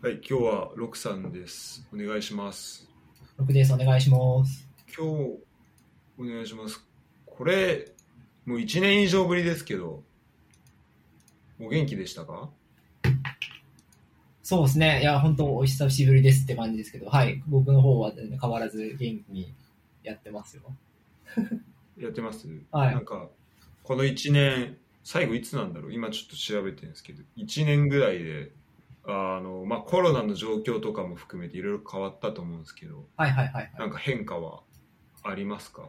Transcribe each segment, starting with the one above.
はい、今日はロクさんです。お願いします。6です。お願いします。今日、お願いします。これ、もう1年以上ぶりですけど、お元気でしたか？そうですね。いや、本当お久しぶりですって感じですけど、はい。僕の方は、ね、変わらず元気にやってますよ。やってます？はいなんか、この1年、最後いつなんだろう？今ちょっと調べてるんですけど、1年ぐらいで、あの、まあ、コロナの状況とかも含めていろいろ変わったと思うんですけど、はいはいはい、はい。なんか変化はありますか？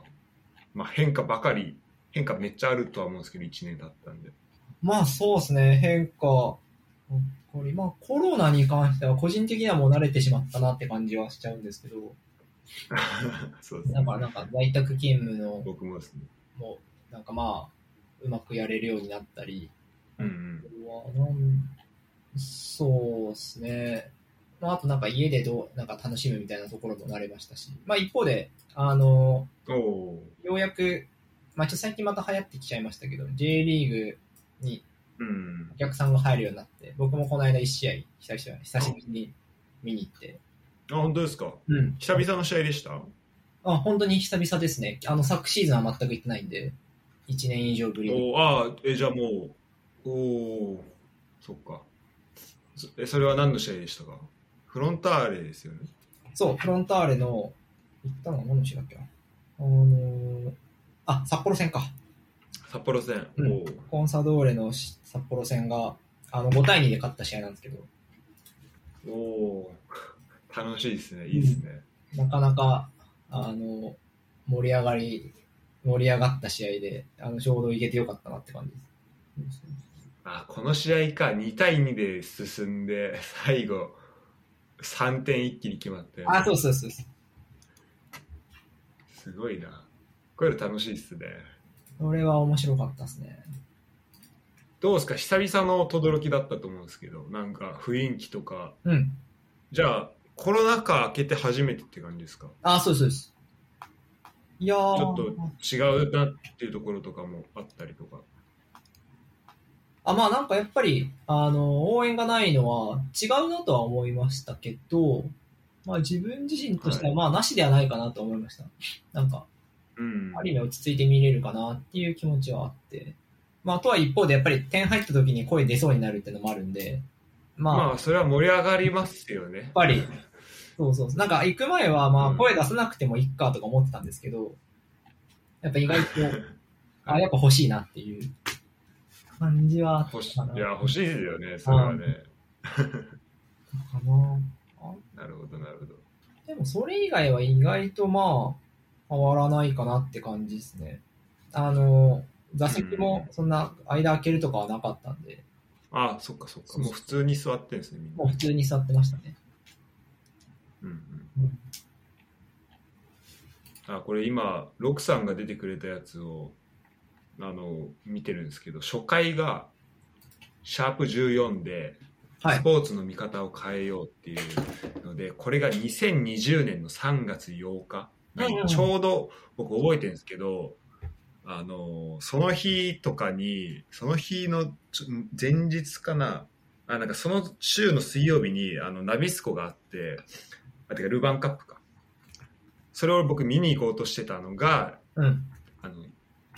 まあ、変化ばかり、変化めっちゃあるとは思うんですけど、1年経ったんで。まあそうですね。変化。これ、まあコロナに関しては個人的にはもう慣れてしまったなって感じはしちゃうんですけど、そうですねなん。か、なんか在宅勤務の、僕もですね。もう、なんかまあ、うまくやれるようになったり、うんうん。なんそうですね。まあ、あとなんか家でどう、なんか楽しむみたいなところも慣れましたし、まあ一方で、あの、ようやく、まあちょっと最近また流行ってきちゃいましたけど、J リーグにお。客さんが入るようになって、僕もこの間1試合、久しぶり久しぶりに見に行って、あ、本当ですか？うん。久々の試合でした？あ、本当に久々ですね。あの、昨シーズンは全く行ってないんで、1年以上ぶりに。おーあーえ、じゃあもう、おおそっか。そえ、それは何の試合でしたか？フロンターレですよね？そう、フロンターレの、行ったのは何の試合だっけな？あのーあ、札幌戦か。札幌戦。うんコンサドーレのし札幌戦が、あの、5対2で勝った試合なんですけど、おおー楽しいですね。いいですね。なかなか、あの、盛り上がり、盛り上がった試合で、あの、ちょうどいけてよかったなって感じです。あ、この試合か。2対2で進んで、最後、3点一気に決まって。あ、そうそうそうそう。すごいな。こういうの楽しいっすね。それは面白かったですね。どうですか？久々の轟だったと思うんですけど、なんか雰囲気とか。うん。じゃあ、コロナ禍明けて初めてって感じですか？あ、そうそうです。いやーちょっと違うなっていうところとかもあったりとか。あ、まあなんかやっぱり、あの、応援がないのは違うなとは思いましたけど、まあ自分自身としてはまあなしではないかなと思いました。なんか、うん。ある意味落ち着いて見れるかなっていう気持ちはあって。まああとは一方でやっぱり点入った時に声出そうになるっていうのもあるんで、まあ、まあ、それは盛り上がりますよねやっ。ぱり、そうそう。なんか行く前はまうんあ声出さなくてもいいかとか思ってたんですけど、やっぱ意外と、あ、やっぱ欲しいなっていう感じはあった欲しかな。いや、欲しいですよね、それはね。かな。あなるほど、なるほど。でもそれ以外は意外とまあ変わらないかなって感じですね。あの、座席もそんな間開けるとかはなかったんで、あそっかそっか。そうそうもう普通に座ってんですね、みんな。もう普通に座ってましたね。うんうん。うんあ、これ今、ロクさんが出てくれたやつを、あの、見てるんですけど、初回が、シャープ14で、はいス。ポーツの見方を変えようっていうので、これが2020年の3月8日、うんうんちょうど僕覚えてるんですけど、あのその日とかにその日の前日かなあなんかその週の水曜日にあのナビスコがあってあてかルヴァンカップかそれを僕見に行こうとしてたのがうん。あの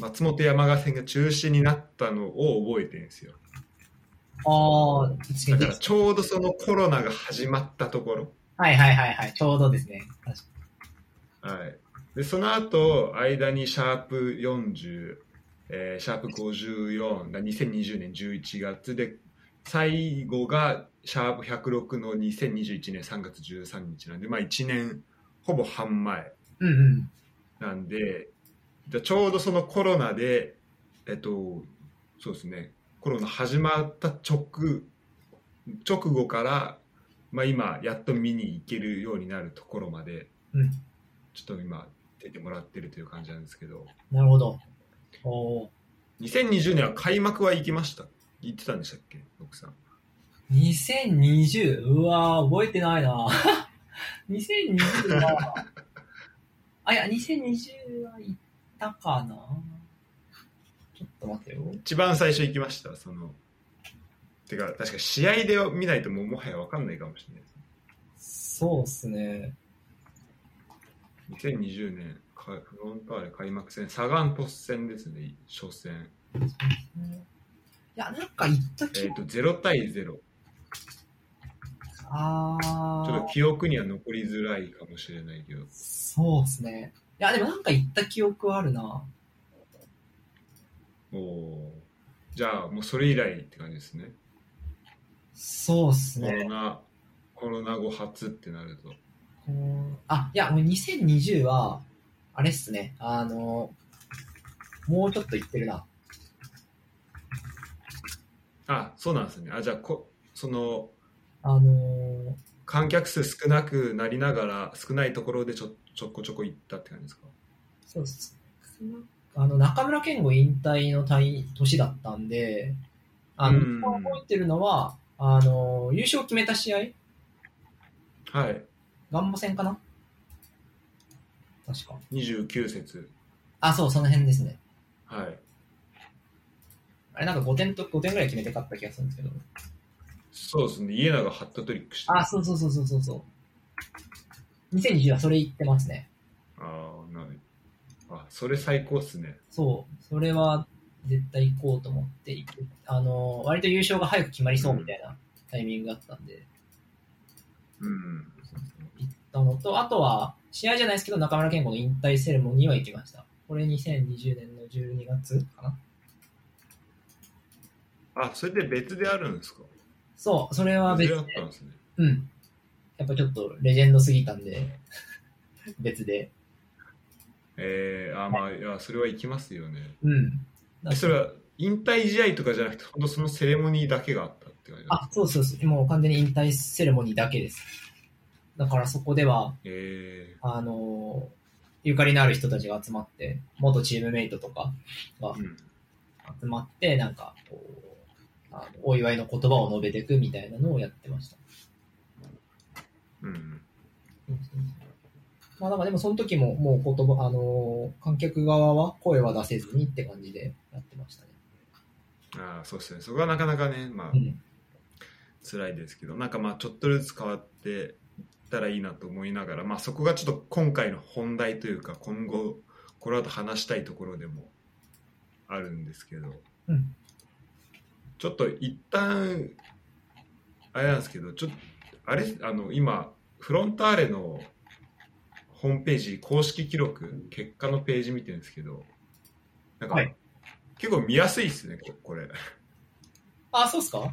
松本山川線が中止になったのを覚えてるんですよああ、だからちょうどそのコロナが始まったところはいはいはいはい。ちょうどですね。はい、でその後間にシャープ40、えーシャープ54が2020年11月で最後がシャープ106の2021年3月13日なんで、まあ、1年ほぼ半前うんうん。なんでじゃあちょうどそのコロナでえっとそうですね。コロナ始まった直直後から、まあ、今やっと見に行けるようになるところまでうん。ちょっと今出てもらってるという感じなんですけど。なるほど。おー。2020年は開幕は行きました。行ってたんでしたっけ？奥さん。2020? うわー、覚えてないな。2020は、あ、いや、2020は行ったかな？ちょっと待ってよ。一番最初行きましたそのてか、確か試合で見ないともうもはや分かんないかもしれないです。そうっすね。2020年、かフロンターレ開幕戦、サガン鳥栖戦ですね、初戦。いや、なんか言った気えっ、と、0対0。ちょっと記憶には残りづらいかもしれないけど。そうっすね。いや、でもなんか言った記憶はあるな。おおー。じゃあ、もうそれ以来って感じですね。そうっすコロね。ナ、コロナ後初ってなると。あ、いや、もう2020は、あれっすね。あの、もうちょっと言ってるな。あ、そうなんですね。あ、じゃあこ、その、あの観客数少なくなりながら、少ないところでちょちょこちょこ行ったって感じですか？そうっす。あの、中村健吾引退の年年だったんで、あの、覚えてるのは、あの、優勝を決めた試合？はい。ガンモ戦かな？確か。29節。あ、そう、その辺ですね。はい。あれなんか5点と、5点ぐらい決めて勝った気がするんですけど。そうですね。家長がハットトリックしてあ、そうそうそうそうそうそう。2020はそれ言ってますね。あーなあ、それ最高っすね。そう。それは絶対行こうと思って行って、あの、割と優勝が早く決まりそうみたいなタイミングだったんで、うん。行ったのと、あとは、試合じゃないですけど、中村健吾の引退セレモニーは行きました。これ2020年の12月かなあ、それで別であるんですか？そう、それは別で別であっ、たんですね。うん。やっぱちょっとレジェンドすぎたんで、別で。えー、あ、まあ、いや、それは行きますよね。うん。えそれは引退試合とかじゃなくて、本当そのセレモニーだけがあったって感じあ、そうそうそう。もう完全に引退セレモニーだけです。だからそこでは、えあのーゆかりのある人たちが集まって、元チームメイトとかがー、うん。集まって、なんか、こう、あのお祝いの言葉を述べていくみたいなのをやってました。うん。まあ、なんかでもその時も、もう言葉、あのー観客側は声は出せずにって感じでやってましたね。ああ、そうですね。そこはなかなかね、まあう、ん。辛いですけど、なんかまあ、ちょっとずつ変わっていったらいいなと思いながら、まあ、そこがちょっと今回の本題というか、今後、この後話したいところでもあるんですけど、うんちょっと一旦、あれなんですけど、ちょっと、あれ、あの、今、フロンターレのホームページ、公式記録、結果のページ見てるんですけど、なんか、はい結構見やすいっすね、ここれ。あ、そうっすか？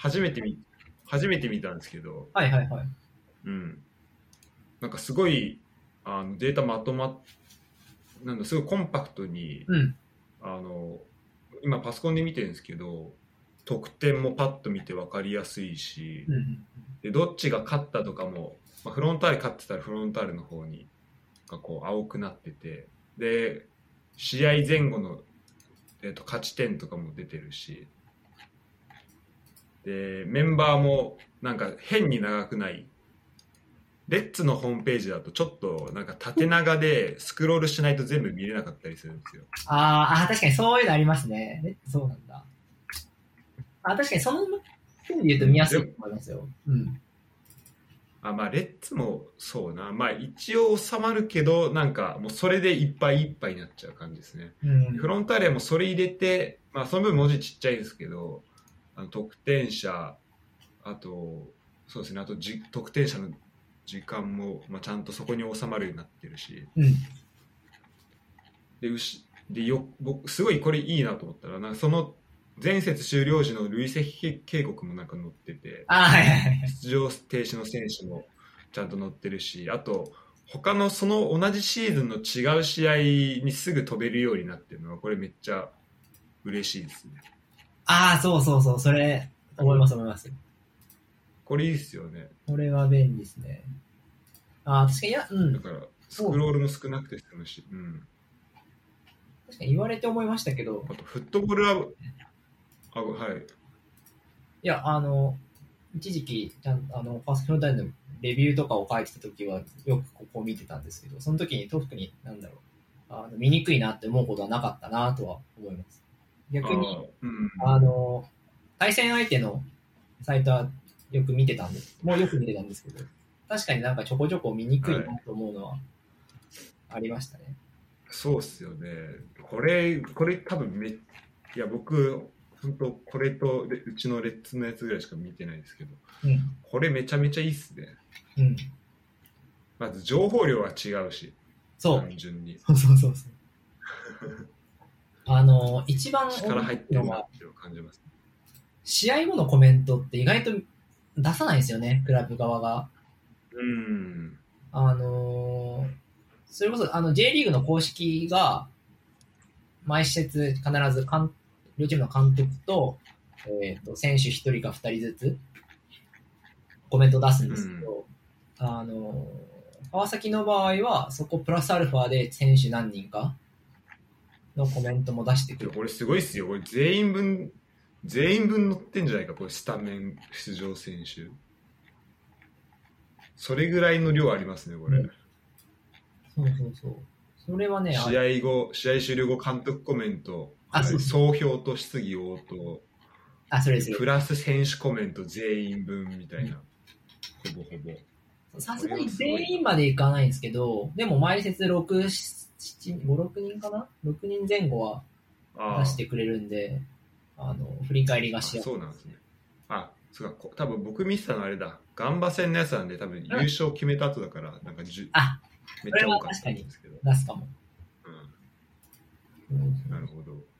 初めて見、初めて見たんですけど、はいはいはい。うん。なんかすごい、あの、データまとまっ、なんだ、すごいコンパクトに、うん。あの、今パソコンで見てるんですけど、得点もパッと見て分かりやすいし。でどっちが勝ったとかも、まあ、フロンターレ勝ってたらフロンターレの方にがこう青くなっててで試合前後の、えっと勝ち点とかも出てるしでメンバーもなんか変に長くないレッツのホームページだとちょっとなんか縦長でスクロールしないと全部見れなかったりするんですよ。あーあー、確かにそういうのありますね。ねそうなんだ。あ、確かにその点で言うと見やすいと思いますよ。うん。あまあレッツもそうなまあ一応収まるけどなんかもうそれでいっぱいいっぱいになっちゃう感じですね。うんフロンターレもそれ入れて、まあ、その分文字ちっちゃいですけどあの得点者あとそうですねあとじ得点者の時間も、まあ、ちゃんとそこに収まるようになってるしうん。でうしでよ僕すごいこれいいなと思ったらなんかその前節終了時の累積警告もなんか載っててあーはいはいはい。出場停止の選手もちゃんと載ってるしあと他のその同じシーズンの違う試合にすぐ飛べるようになってるのはこれめっちゃ嬉しいですね。ああ、そうそうそう、それ、思います思います。これいいですよね。これは便利ですね。ああ、確かに、いや、うん。だから、スクロールも少なくて済むし、うん。確かに言われて思いましたけど、あと、フットボールは、あ、はい。いや、あの、一時期、ちゃんあの、ファーストフロンターレのレビューとかを書いてた時は、よくここを見てたんですけど、その時に特に、なんだろう、あの見にくいなって思うことはなかったなとは思います。逆に、あうん。あの、対戦相手のサイトはよく見てたんです。もうよく見てたんですけど、確かになんかちょこちょこ見にくいなと思うのはありましたね。そうっすよね。これ、これ多分め、いや、僕、本当これとでうちのレッツのやつぐらいしか見てないですけど、うん。これめちゃめちゃいいっすね。うん。まず情報量は違うし、そう。単純に。そうそうそうそう。あの、一番力入ってるなって感じます。試合後のコメントって意外と出さないんですよね、クラブ側が。うん。あのーそれこそ、あの、J リーグの公式が、毎施設必ず監、両チームの監督と、えっ、と、選手一人か二人ずつ、コメントを出すんですけど、あのー川崎の場合は、そこプラスアルファで選手何人かのコメントも出してくる。これすごいっすよ。これ全員分、全員分乗ってんじゃないか、これスタメン出場選手。それぐらいの量ありますね、これ。うんそうそうそう。それはね、あ試合後、試合終了後、監督コメント、あそう総評と質疑応答、あ、それですプラス選手コメント全員分みたいな、ほぼほぼ。さすがに全員までいかないんですけど、でも前説6、7、5、6人かな ?6 人前後はあ出してくれるんで、あの、振り返りがあしやすいそうなんですね。あ、そうか、こ多分僕見てたのあれだ。ガンバ戦のやつなんで、多分優勝決めた後だから、なんかじゅあ、めっちゃ多かったんですけど。出すかも。うん、うんなるほど。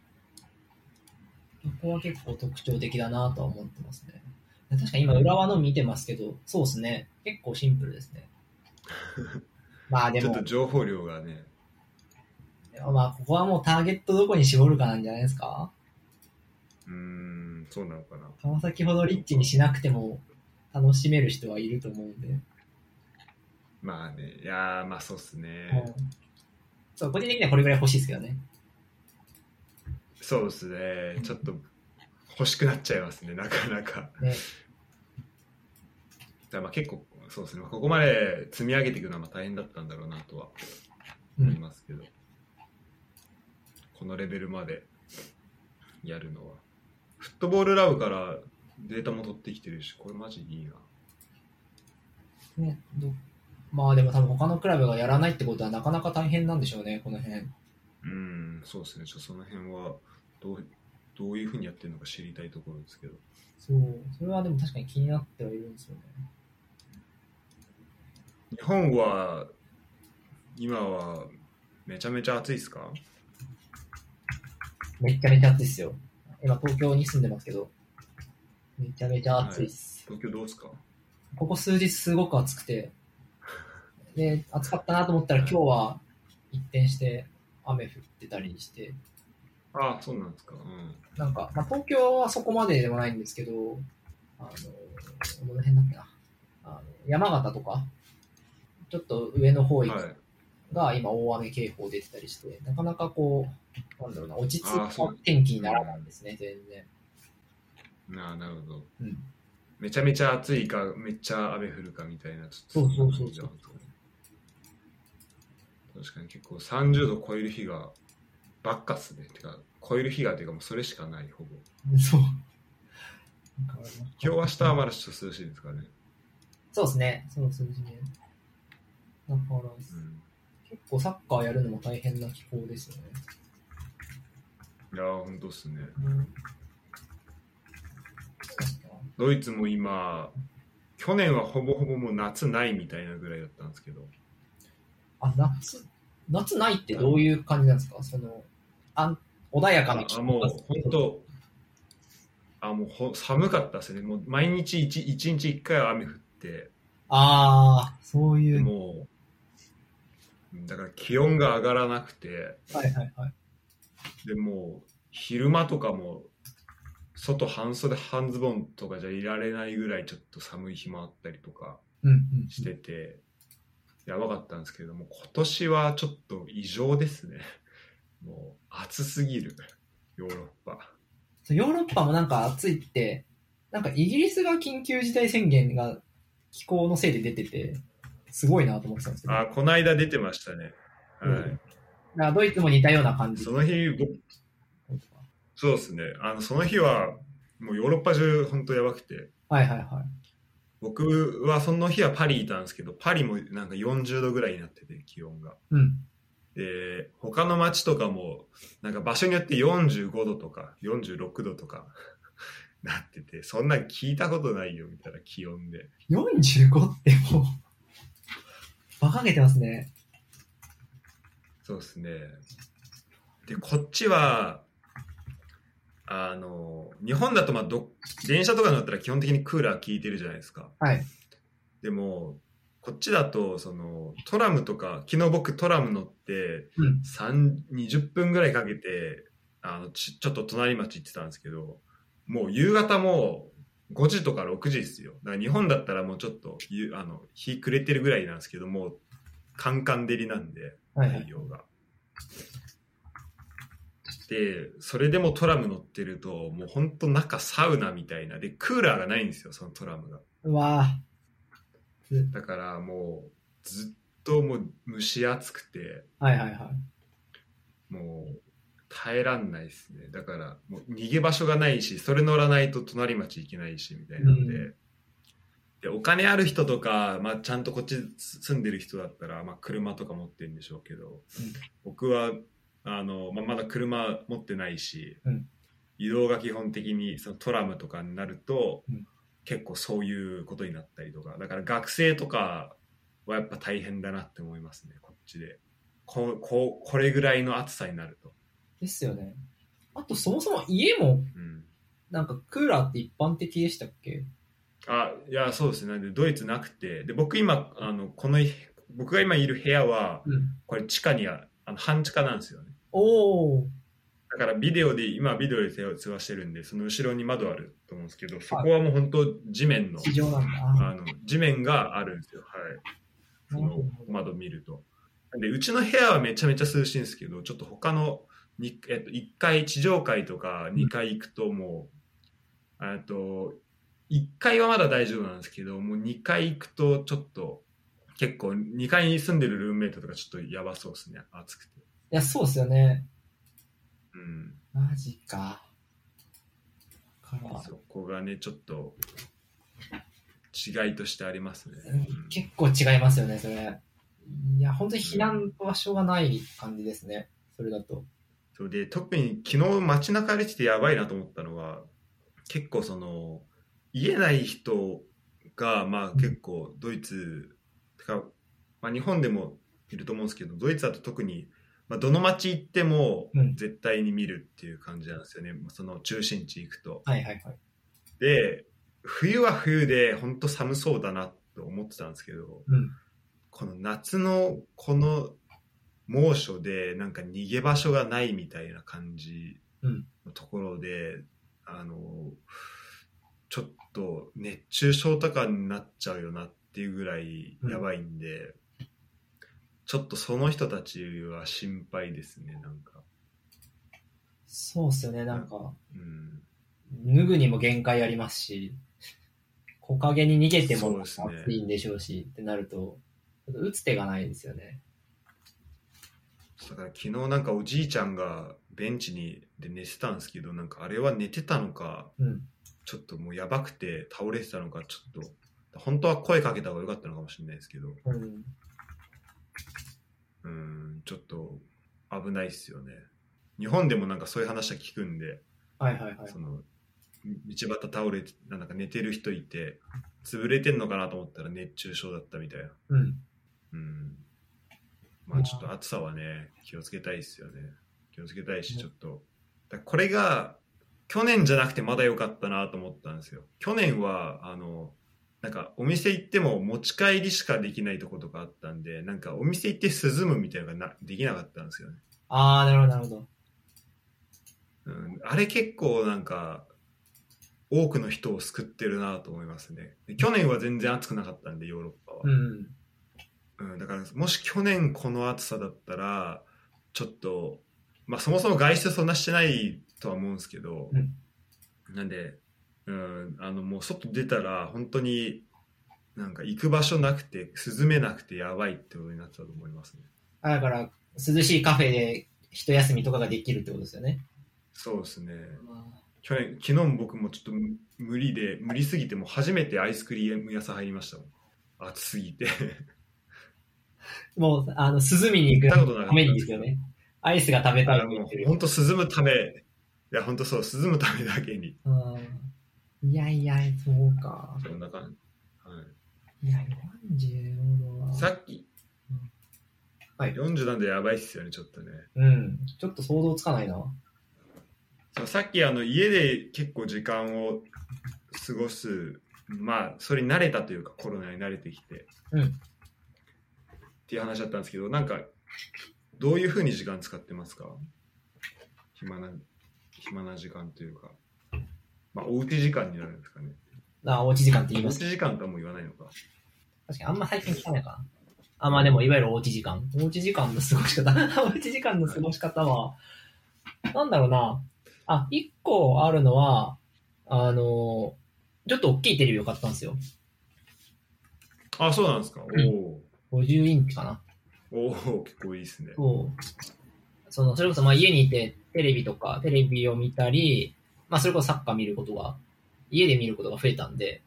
ここは結構特徴的だなとは思ってますね。確かに今、浦和の見てますけど、そうですね。結構シンプルですね。まあでもちょっと、情報量がね、まあここはもうターゲットどこに絞るかなんじゃないですか？うーん、そうなのかな。川崎ほどリッチにしなくても楽しめる人はいると思うんで。まあね、いやー、まあそうっすうね。んそう、個人的にはこれぐらい欲しいですけどね。そうですね。ちょっと欲しくなっちゃいますね、なかなか。ねだまあ結構、そうですね。ここまで積み上げていくのはまあ大変だったんだろうなとはうん。思いますけど、このレベルまでやるのは。フットボールラブからデータも取ってきてるし、これマジいいな。ね、どまあでも多分他のクラブがやらないってことはなかなか大変なんでしょうね、この辺。うん、そうですね。ちょその辺はどうどういうふうにやってるのか知りたいところですけど。そう。それはでも確かに気になってはいるんですよね。日本は今はめちゃめちゃ暑いですか？めちゃめちゃ暑いですよ。今東京に住んでますけど、めちゃめちゃ暑いです。東京どうですか？ここ数日すごく暑くて、で、暑かったなと思ったら今日は一転して雨降ってたりして、ああ、そうなんですか。うん。なんか、まあ、東京はそこまででもないんですけど、あの、どの辺だっけな。あの山形とか、ちょっと上の方はい。が今大雨警報出てたりして、なかなかこう、なんだろうな、落ち着いたあーそう天気にならないんですね、全然。なあ、なるほど。うん。めちゃめちゃ暑いか、めっちゃ雨降るかみたいな。ちそうょっとそうそうそうんな感じなんですかね確かに結構30度超える日がばっかっすね。てか、超える日がていうかもうそれしかない、ほぼ。そう。今日明日はまだちょっと涼しいですかね。そうですね、そう数字ね。だから、うん。結構サッカーやるのも大変な気候ですよね。いやー、ほんとっすね。うん。ドイツも今、去年はほぼほぼもう夏ないみたいなぐらいだったんですけど、あ、夏、夏ないってどういう感じなんですか？その、あん穏やかな気あもう本当、あもうほ寒かったですね、もう毎日 1, 一日1回は雨降って、ああ、そういう。もう、だから気温が上がらなくて、はいはいはい。でもう昼間とかも、外半袖半ズボンとかじゃいられないぐらいちょっと寒い日もあったりとかうんうん。してて、やばかったんですけども、今年はちょっと異常ですね。もう暑すぎる、ヨーロッパ。そうヨーロッパもなんか暑いって、なんかイギリスが緊急事態宣言が気候のせいで出てて、すごいなと思ってたんですけど。あ、この間出てましたね。はい。うんドイツも似たような感じ。その日、僕そうですね。あの、その日は、もうヨーロッパ中本当やばくてはいはいはい。僕はその日はパリいたんですけどパリもなんか40度ぐらいになってて気温がうん。で他の街とかもなんか場所によって45度とか46度とか なっててそんなん聞いたことないよみたいな気温で45ってもう、馬鹿げてますね。そうですねでこっちはあの日本だとまあど電車とか乗ったら基本的にクーラー効いてるじゃないですかはい。でもこっちだとそのトラムとか昨日僕トラム乗ってうん。3 20分ぐらいかけてあのちちょっと隣町行ってたんですけどもう夕方も5時とか6時ですよだから日本だったらもうちょっとゆあの日暮れてるぐらいなんですけどもうカンカン照りなんではいはい。太陽が。でそれでもトラム乗ってるともうほんと中サウナみたいなでクーラーがないんですよそのトラムが。うわだからもうずっともう蒸し暑くて。ぁ。はいはいはい。もう耐えらんないですね。だからもう逃げ場所がないしそれ乗らないと隣町行けないしみたいなんで,、うでお金ある人とか、まあ、ちゃんとこっち住んでる人だったら、まあ、車とか持ってるんでしょうけど、僕はあの、まあ、まだ車持ってないし、うん。移動が基本的にそのトラムとかになると、うん結構そういうことになったりとか。だから学生とかはやっぱ大変だなって思いますね。こっちで。こここれぐらいの暑さになると、ですよね。あとそもそも家もうん、なんかクーラーって一般的でしたっけ？あいやそうですね。でドイツなくて。で僕今あのこの僕が今いる部屋はうん。これ地下にああの半地下なんですよね。おー。だからビデオで今ビデオで通話してるんでその後ろに窓あると思うんですけどそこはもう本当地面の。あの地面があるんですよ。はい。その窓見ると。でうちの部屋はめちゃめちゃ涼しいんですけどちょっと他のに、えっと、1階地上階とか2階行くともう、えっと1階はまだ大丈夫なんですけどもう2階行くとちょっと結構2階に住んでるルームメイトとかちょっとやばそうですね。暑くて。いや、そうですよね。うんマジか。そこがねちょっと違いとしてありますね、うん結構違いますよね、それ。いや、本当に避難場所がない感じですね。それだと。そうで特に昨日街中歩いててやばいなと思ったのは結構その言えない人がまあ結構ドイツてか、まあ、日本でもいると思うんですけどドイツだと特に、まあ、どの街行ってもうん絶対に見るっていう感じなんですよね、その中心地行くと。はいはいはい。で冬は冬で本当寒そうだなと思ってたんですけどうん。この夏のこの猛暑でなんか逃げ場所がないみたいな感じうんのところで、あのちょっと熱中症とかになっちゃうよなっていうぐらいやばいんで、ちょっとその人たちは心配ですねなんか、そうっすよね、なんか、うん、脱ぐにも限界ありますし、木陰に逃げても暑いんでしょうし、ってなると、と打つ手がないですよね。だから昨日なんかおじいちゃんがベンチにで寝てたんですけどなんかあれは寝てたのかうん。ちょっともうやばくて倒れてたのかちょっと本当は声かけた方が良かったのかもしれないですけどうん。うんちょっと危ないっすよね。日本でもなんかそういう話は聞くんで。はいはいはい。そ。の道端倒れてなんか寝てる人いて潰れてんのかなと思ったら熱中症だったみたいな。うん。うん。まあちょっと暑さはね気をつけたいっすよね。気をつけたいしちょっと。だこれが去年じゃなくてまだ良かったなと思ったんですよ。去年はあのなんかお店行っても持ち帰りしかできないとことかあったんでなんかお店行って涼むみたいなのがなできなかったんですよねあー、なるほどなるほど。うん、あれ結構なんか多くの人を救ってるなと思いますねで去年は全然暑くなかったんでヨーロッパは、うん。うん、だからもし去年この暑さだったらちょっとまあそもそも外出そんなしてないとは思うんですけど、うんなんで、うん、あのもう外出たら本当になんか行く場所なくて涼めなくてやばいってことになってたと思いますねあだから、涼しいカフェで一休みとかができるってことですよね。そうですね去年、昨日も僕もちょっと無無理で、無理すぎて、もう初めてアイスクリーム屋さん入りましたもん。暑すぎて。もう、あの、涼みに行くためにですよね。アイスが食べたいもう本当涼むため、いや、本当そう、涼むためだけに。うんいやいや、そうか。そんな感じ。はいや、45度は。さっき、はい40なんでやばいっすよね、ちょっとね。うん。ちょっと想像つかないな。そうさっきあの家で結構時間を過ごす、まあ、それに慣れたというか、コロナに慣れてきて、うんっていう話だったんですけど、なんか、どういうふうに時間使ってますか？暇な、暇な時間というか、まあ、おうち時間になるんですかね。あ、おうち時間って言いおうます。ち時間とはもう言わないのか。確かにあんま最近聞かないかな。あ、まあでも、いわゆるおうち時間。おうち時間の過ごし方。おうち時間の過ごし方は、なんだろうな。あ、一個あるのは、あの、ちょっと大きいテレビを買ったんですよ。あ、そうなんですか。んお50インチかな。おおお結構いいですね。そう。その、それこそ、まあ家にいてテレビとか、テレビを見たり、まあそれこそサッカー見ることが、家で見ることが増えたんで、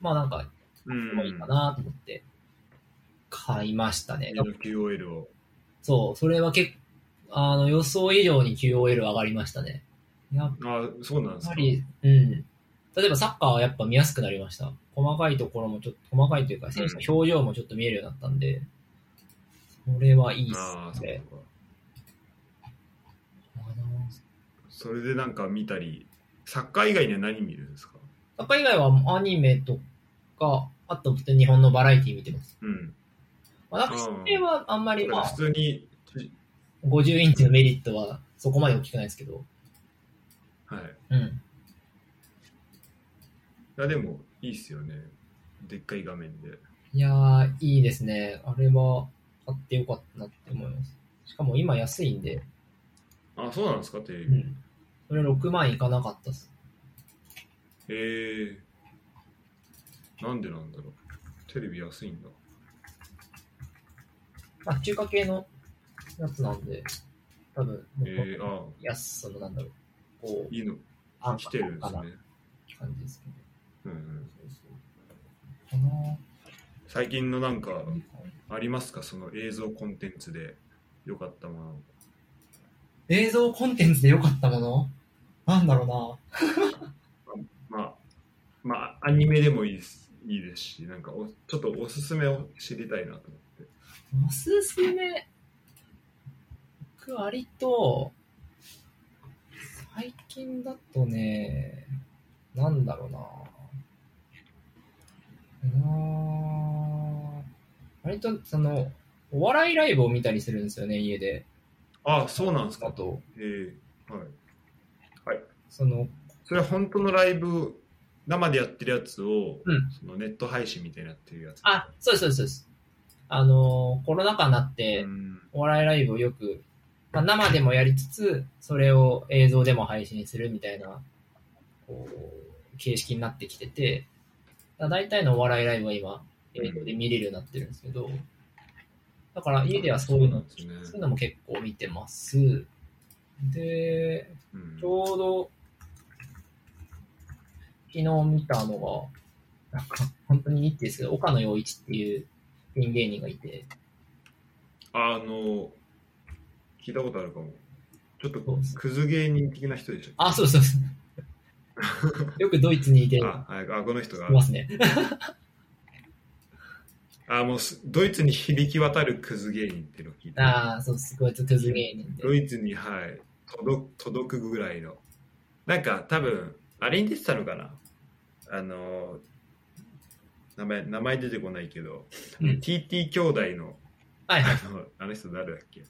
まあなんか、いいかなと思って、買いましたね。QOL を。そう、それは結構、あの、予想以上に QOL 上がりましたね。やっあ、そうなんですか。ぱり、うん。例えばサッカーはやっぱ見やすくなりました。細かいところもちょっと、細かいというか、選手の表情もちょっと見えるようになったんで、それはいいっすね。そうか。あのそれでなんか見たり、サッカー以外には何見るんですか？サッカー以外はアニメとか、あと普通に日本のバラエティ見てます。うん。まあ、学生はあんまり、まあ普、通に、50インチのメリットはそこまで大きくないですけど、はい。うん。いや、でも、いいっすよね。でっかい画面で。いやー、いいですね。あれは買ってよかったなって思います。しかも今安いんで、あ、そうなんですか、テレビ。うん。それ6万いかなかったっす。へえなんでなんだろう。テレビ安いんだ。まあ、中華系のやつなんで、多分、えー、あ安さのなんだろう、こう、いいの、安来てるんですね。感じですけど。うんうん。かな最近のなんか、ありますか？その映像コンテンツで良かったもの。映像コンテンツで良かったもの？なんだろ まあ、まあ、アニメでもいいですいいですし、なんかお、ちょっとおすすめを知りたいなと思って。うなおすすめ。僕割と、最近だとね、なんだろうなうな割とその、お笑いライブを見たりするんですよね、家で。あそうなんですか。あと、えー、はい。その、それは本当のライブ、生でやってるやつを、うんそのネット配信みたいになってるやつ。あ、そうです、そうですそうです。あの、コロナ禍になってう、んお笑いライブをよく、まあ、生でもやりつつ、それを映像でも配信するみたいな、こう、形式になってきてて、だ大体のお笑いライブは今、映像で見れるようになってるんですけど、だから家ではそういうの、そうねそういうのも結構見てます。で、うんちょうど、昨日見たのが、なんか、本当にニッチですけど、岡野陽一っていうピン芸人がいて、あの、聞いたことあるかも。ちょっとクズ芸人的な人でしょ。あ、そうそうそう。よくドイツにいて、あ、はいあこの人がい。ますね。あ、もうすドイツに響き渡るクズ芸人っていうのを聞いて。ああ、そう、すごいクズ芸人で。ドイツに、はい、届届くぐらいの。なんか多分、あれに出てたのかな？あの、名前、名前出てこないけど、うん TT 兄弟の、はいはい。あの、あの人誰だっけ？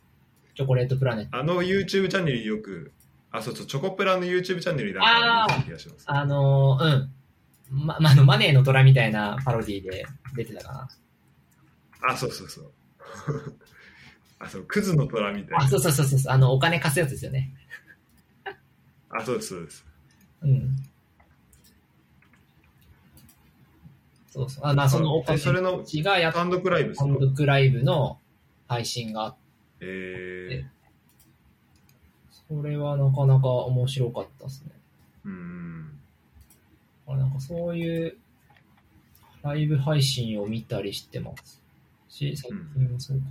チョコレートプラネット。あの YouTube チャンネルによく、あ、そうそう、チョコプラの YouTube チャンネルになんか見た気がします。あのー、うん。ま、まあの、マネーの虎みたいなパロディで出てたかあ、そうそうそう。あ、そう、クズの虎みたいな。あ、な。そうそうそうそう。あの、お金貸すやつですよね。あ、そうです、そうです。うん。そうそう。あ、まあ、そのそれのがやっ単独ライブ単独ライブの配信があって、えそれはなかなか面白かったですね。うん。あなんかそういうライブ配信を見たりしてますし、最近もそうか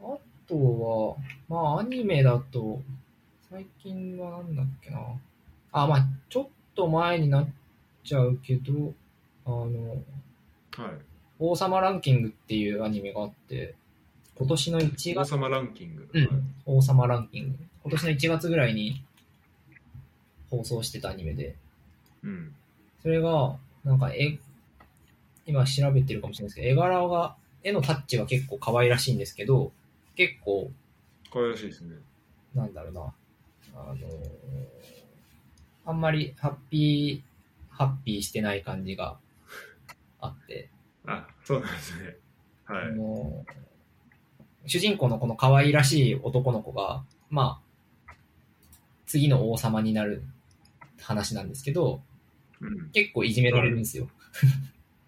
な。あとは、まあアニメだと、最近はなんだっけな。あ、まあちょっと前になっちゃうけど、あの、はい。王様ランキングっていうアニメがあって、今年の1月、王様ランキング。うんはい王様ランキング。今年の1月ぐらいに放送してたアニメで、うん。それが、なんか絵、今調べてるかもしれないですけど、絵柄が、絵のタッチが結構可愛らしいんですけど、結構、可愛らしいですね。なんだろうな、あのーあんまりハッピー、ハッピーしてない感じがあって、あ、そうなんですね。はあい。のー主人公のこの可愛らしい男の子が、まあ、次の王様になる話なんですけど、うん。結構いじめられるんですよ。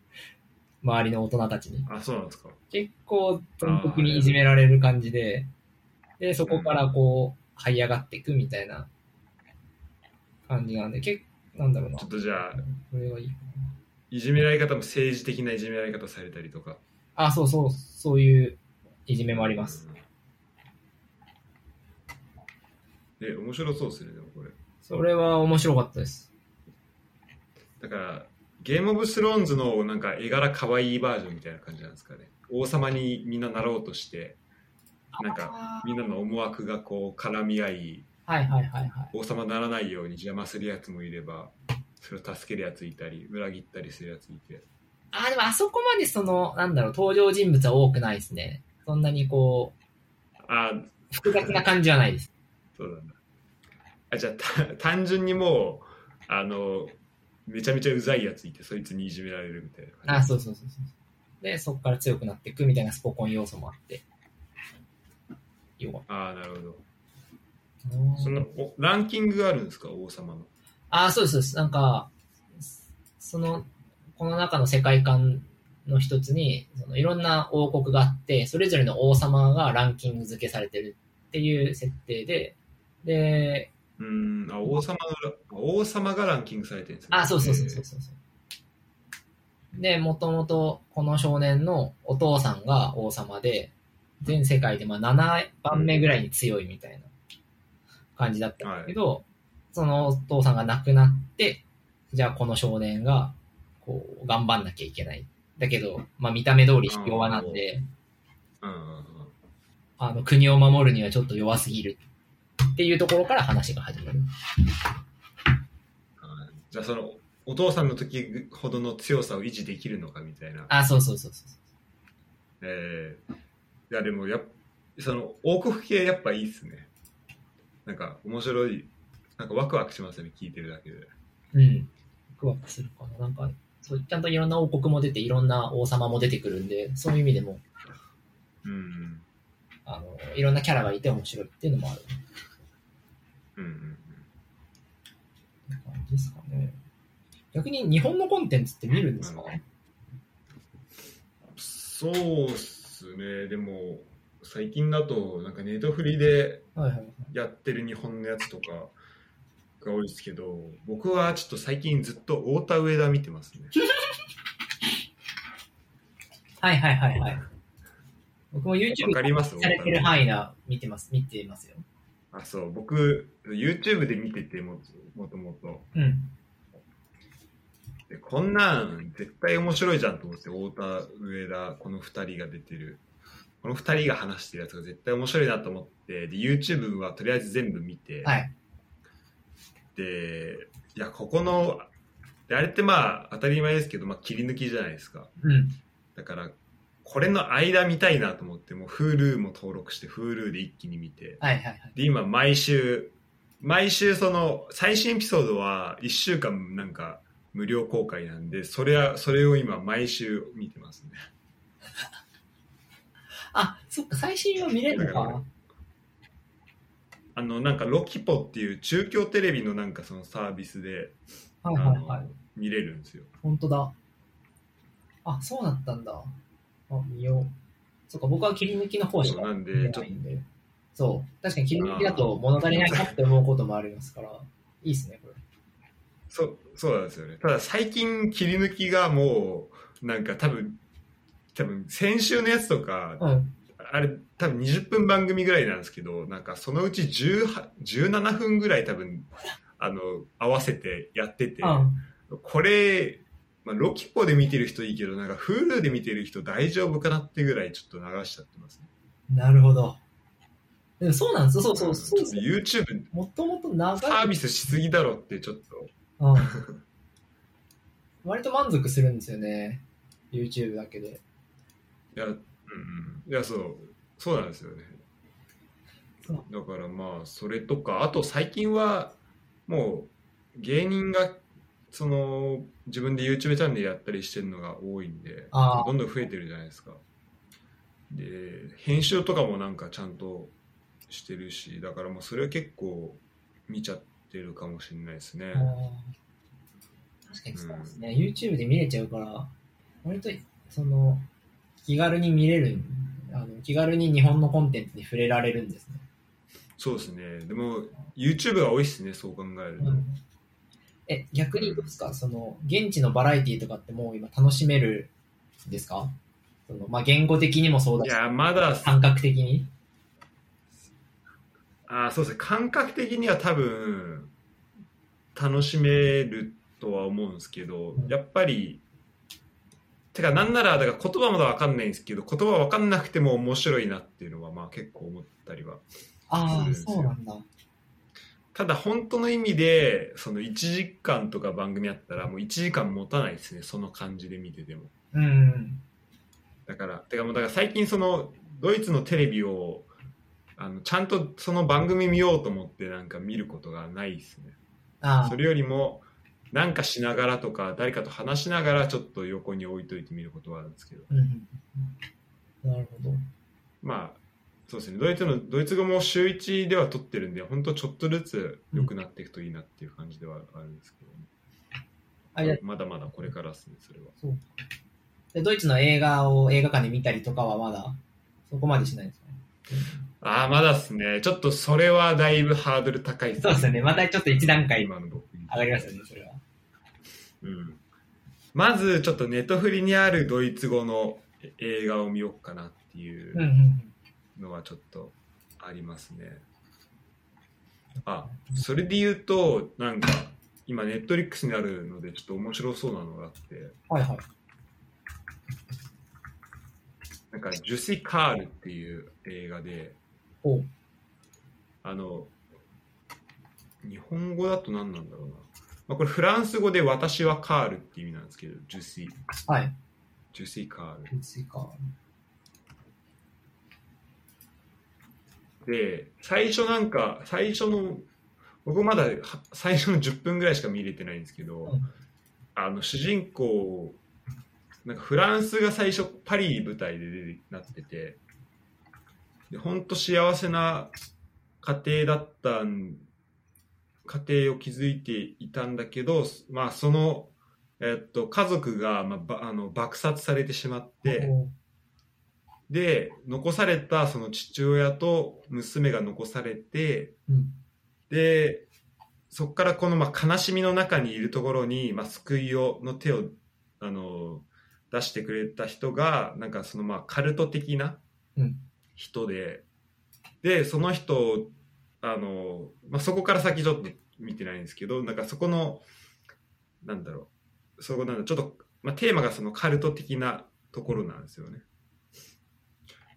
周りの大人たちに。あ、そうなんですか。結構全国にいじめられる感じで、で、そこからこう、這い上がっていくみたいな感じなんで、結構、なんだろうな。ちょっとじゃあ、これはいいかいじめられ方も政治的ないじめられ方されたりとか。な。あ、そうそう、そういういじめもあります。うん。え、面白そうですね、でもこれ。それは面白かったです。だから、ゲームオブスローンズのなんか絵柄可愛いバージョンみたいな感じなんですかね。王様にみんななろうとして、なんかみんなの思惑がこう絡み合い、はいはいはいはい。王様にならないように邪魔するやつもいれば、それを助けるやついたり、裏切ったりするやついて。あ、でもあそこまでその、なんだろう、登場人物は多くないですね。そんなにこう、あ複雑な感じはないです。そうなんだ。あ、じゃあた単純にもう、あの、めちゃめちゃうざいやついて、そいつにいじめられるみたいな感あ、そうそうそうそう。で、そこから強くなっていくみたいなスポコン要素もあって。よかっじ。ああ、なるほど。た。そのおランキングがあるんですか、王様の。あ、そうですそうです。なんか、その、この中の世界観の一つに、そのいろんな王国があって、それぞれの王様がランキング付けされてるっていう設定で、で、うーん、あ、王様が、王様がランキングされてるんですね。あ、そうそうそうそうそうそう。で、もともとこの少年のお父さんが王様で、全世界でまあ7番目ぐらいに強いみたいな感じだったんだけど、そのお父さんが亡くなって、じゃあこの少年が、こう、頑張んなきゃいけない。だけど、まあ見た目通り卑弱なんで、うん。あの、国を守るにはちょっと弱すぎるっていうところから話が始まる。あじゃあその、お父さんの時ほどの強さを維持できるのかみたいな。あ、そうそうそうそう。えー、いやでもやっその王国系やっぱいいっすねなんか面白いなんかワクワクしますね聞いてるだけでうん。ワクワクするかな。なんか、そう、ちゃんといろんな王国も出て、いろんな王様も出てくるんで、そういう意味でも、うんあの、いろんなキャラがいて面白いっていうのもある。うんうん感じですかね。逆に日本のコンテンツって見るんですか、うんそうっすねでも最近だとなんかネットフリで。やってる日本のやつとかが多いですけど僕はちょっと最近ずっと太田上田見てますね はいはいはいはい。僕も YouTube わかります？されてる範囲な見てます、見てますよ。あそう僕 YouTube で見ててももともとうん。でこんなん絶対面白いじゃんと思って太田上田この2人が出てるこの2人が話してるやつが絶対面白いなと思ってで YouTube はとりあえず全部見て、はい。でいやここのであれってまあ当たり前ですけど、まあ、切り抜きじゃないですかうん。だからこれの間見たいなと思ってもう Hulu も登録して Hulu で一気に見てはいはいはい。で今毎週毎週その最新エピソードは1週間なんか無料公開なんでそれはそれを今毎週見てますねあ、そっか、最新は見れるのだからか。あのなんかロキポっていう中京テレビのなんかそのサービスではいはいはい。見れるんですよ本当だ。あ、そうだったんだ。あ、見よう。そっか、僕は切り抜きの方しか見れないんで。そう。確かに切り抜きだと物足りないなって思うこともありますから。いいですね、これ。そう、そうなんですよね。ただ最近切り抜きがもう、なんか多分、多分先週のやつとか、うん。あれ多分20分番組ぐらいなんですけど、なんかそのうち18 17分ぐらい多分、あの、合わせてやってて、うん。これ、まあ、ロキポで見てる人いいけど、なんか Hulu で見てる人大丈夫かなってぐらいちょっと流しちゃってますね。なるほど。でもそうなんですよ。そうそう、んそうですちょっと YouTube もともと長い。サービスしすぎだろってちょっと、うん。割と満足するんですよね。YouTube だけで。いや、うんうん。いや、そう、そうなんですよね。そだからまあ、それとか、あと最近は、もう、芸人が、その、自分で YouTube チャンネルやったりしてるのが多いんで、どんどん増えてるじゃないですか。で、編集とかもなんかちゃんとしてるし、だからもうそれは結構見ちゃってるかもしれないですね。確かにそうですね、YouTube で見れちゃうから、割と、その、気軽に見れる、あの気軽に日本のコンテンツに触れられるんですね。そうですね。でも、YouTube が多いですね、そう考えると。うん。え、逆にどうですか？その、現地のバラエティとかってもう今楽しめるんですか？その、まあ、言語的にもそうだし、いや、まだ、感覚的に？あーそうですね。感覚的には多分楽しめるとは思うんですけど、うん。やっぱりてかなんならだから言葉まだ分かんないんですけど言葉分かんなくても面白いなっていうのはまあ結構思ったりはああ、そうなんだ。ただ本当の意味でその1時間とか番組あったらもう1時間持たないですねその感じで見てても。うん。だからてかもうだから最近そのドイツのテレビをあのちゃんとその番組見ようと思ってなんか見ることがないですね。あそれよりもなんかしながらとか誰かと話しながらちょっと横に置いといてみることはあるんですけど。なるほど。まあそうですねドイツのドイツ語も週1では取ってるんで本当ちょっとずつ良くなっていくといいなっていう感じではあるんですけど、あ、じゃあまだまだこれからですねそれはそうでドイツの映画を映画館で見たりとかはまだ、そこまでしないですかね？ああまだっすねちょっとそれはだいぶハードル高いっそうですよね。またちょっと一段階上がりますよね、それは。うん、まずちょっとネットフリにあるドイツ語の映画を見ようかなっていう。のはちょっとありますね。あそれで言うとなんか今ネットリックスにあるのでちょっと面白そうなのがあってはいはい。なんか「ジュシ・カール」っていう映画であの日本語だと何なんだろうな、まあ、これフランス語で「私はカール」って意味なんですけど「ジュシ」はい。「ジュシ・カール」追加。で最初なんか最初の僕まだは最初の10分ぐらいしか見れてないんですけど、うんあの主人公なんかフランスが最初パリ舞台で出てなっててで本当幸せな家庭だったん家庭を築いていたんだけど、まあ、その、えっと、家族が、まあ、ばあの爆殺されてしまって。で残されたその父親と娘が残されてうん。でそこからこのまあ悲しみの中にいるところに、まあ、救いをの手をあの出してくれた人がなんかそのまあカルト的なうん人で、でその人あの、まあ、そこから先ちょっと見てないんですけどなんかそこのなんだろうそこなんだちょっと、まあ、テーマがそのカルト的なところなんですよね。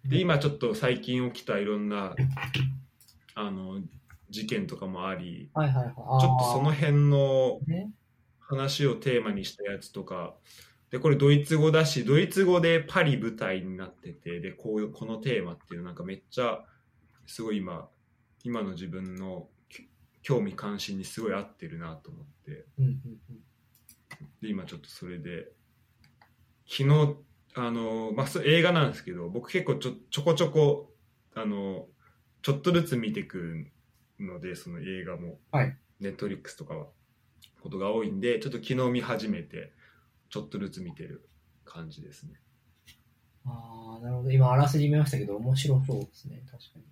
で今ちょっと最近起きたいろんなあの事件とかもありはいはいはい。ちょっとその辺のね。話をテーマにしたやつとかでこれドイツ語だしドイツ語でパリ舞台になっててでこういうこのテーマっていうのなんかめっちゃすごい今今の自分のき興味関心にすごい合ってるなと思ってうんうんうん。で今ちょっとそれで昨日あの、まあ、映画なんですけど僕結構ちょちょこちょこあのちょっとずつ見てくのでその映画も、はいネットリックスとかはことが多いんでちょっと昨日見始めてちょっとずつ見てる感じですねああ、なるほど。今、あらすじ見ましたけど、面白そうですね。確かに。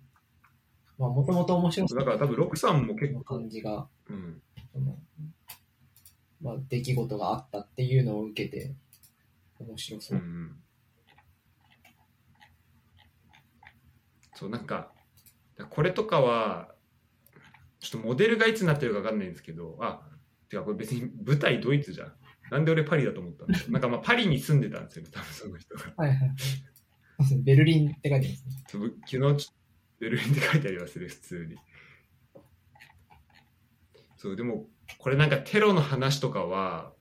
まあ、もともと面白そだから多分、ロクさんも結構、感じが、うん。まあ、出来事があったっていうのを受けて、面白そうう。ん。そう、なんか、これとかは、ちょっとモデルがいつになってるか分かんないんですけど、あ、てかこれ別に舞台ドイツじゃん。なんで俺パリだと思ったん なんかまあパリに住んでたんですよ、多分その人が。はいはい はい。ベルリンって書いてますね。昨日ちょっとベルリンって書いてありますね、普通に。そう、でも、これなんかテロの話とかは、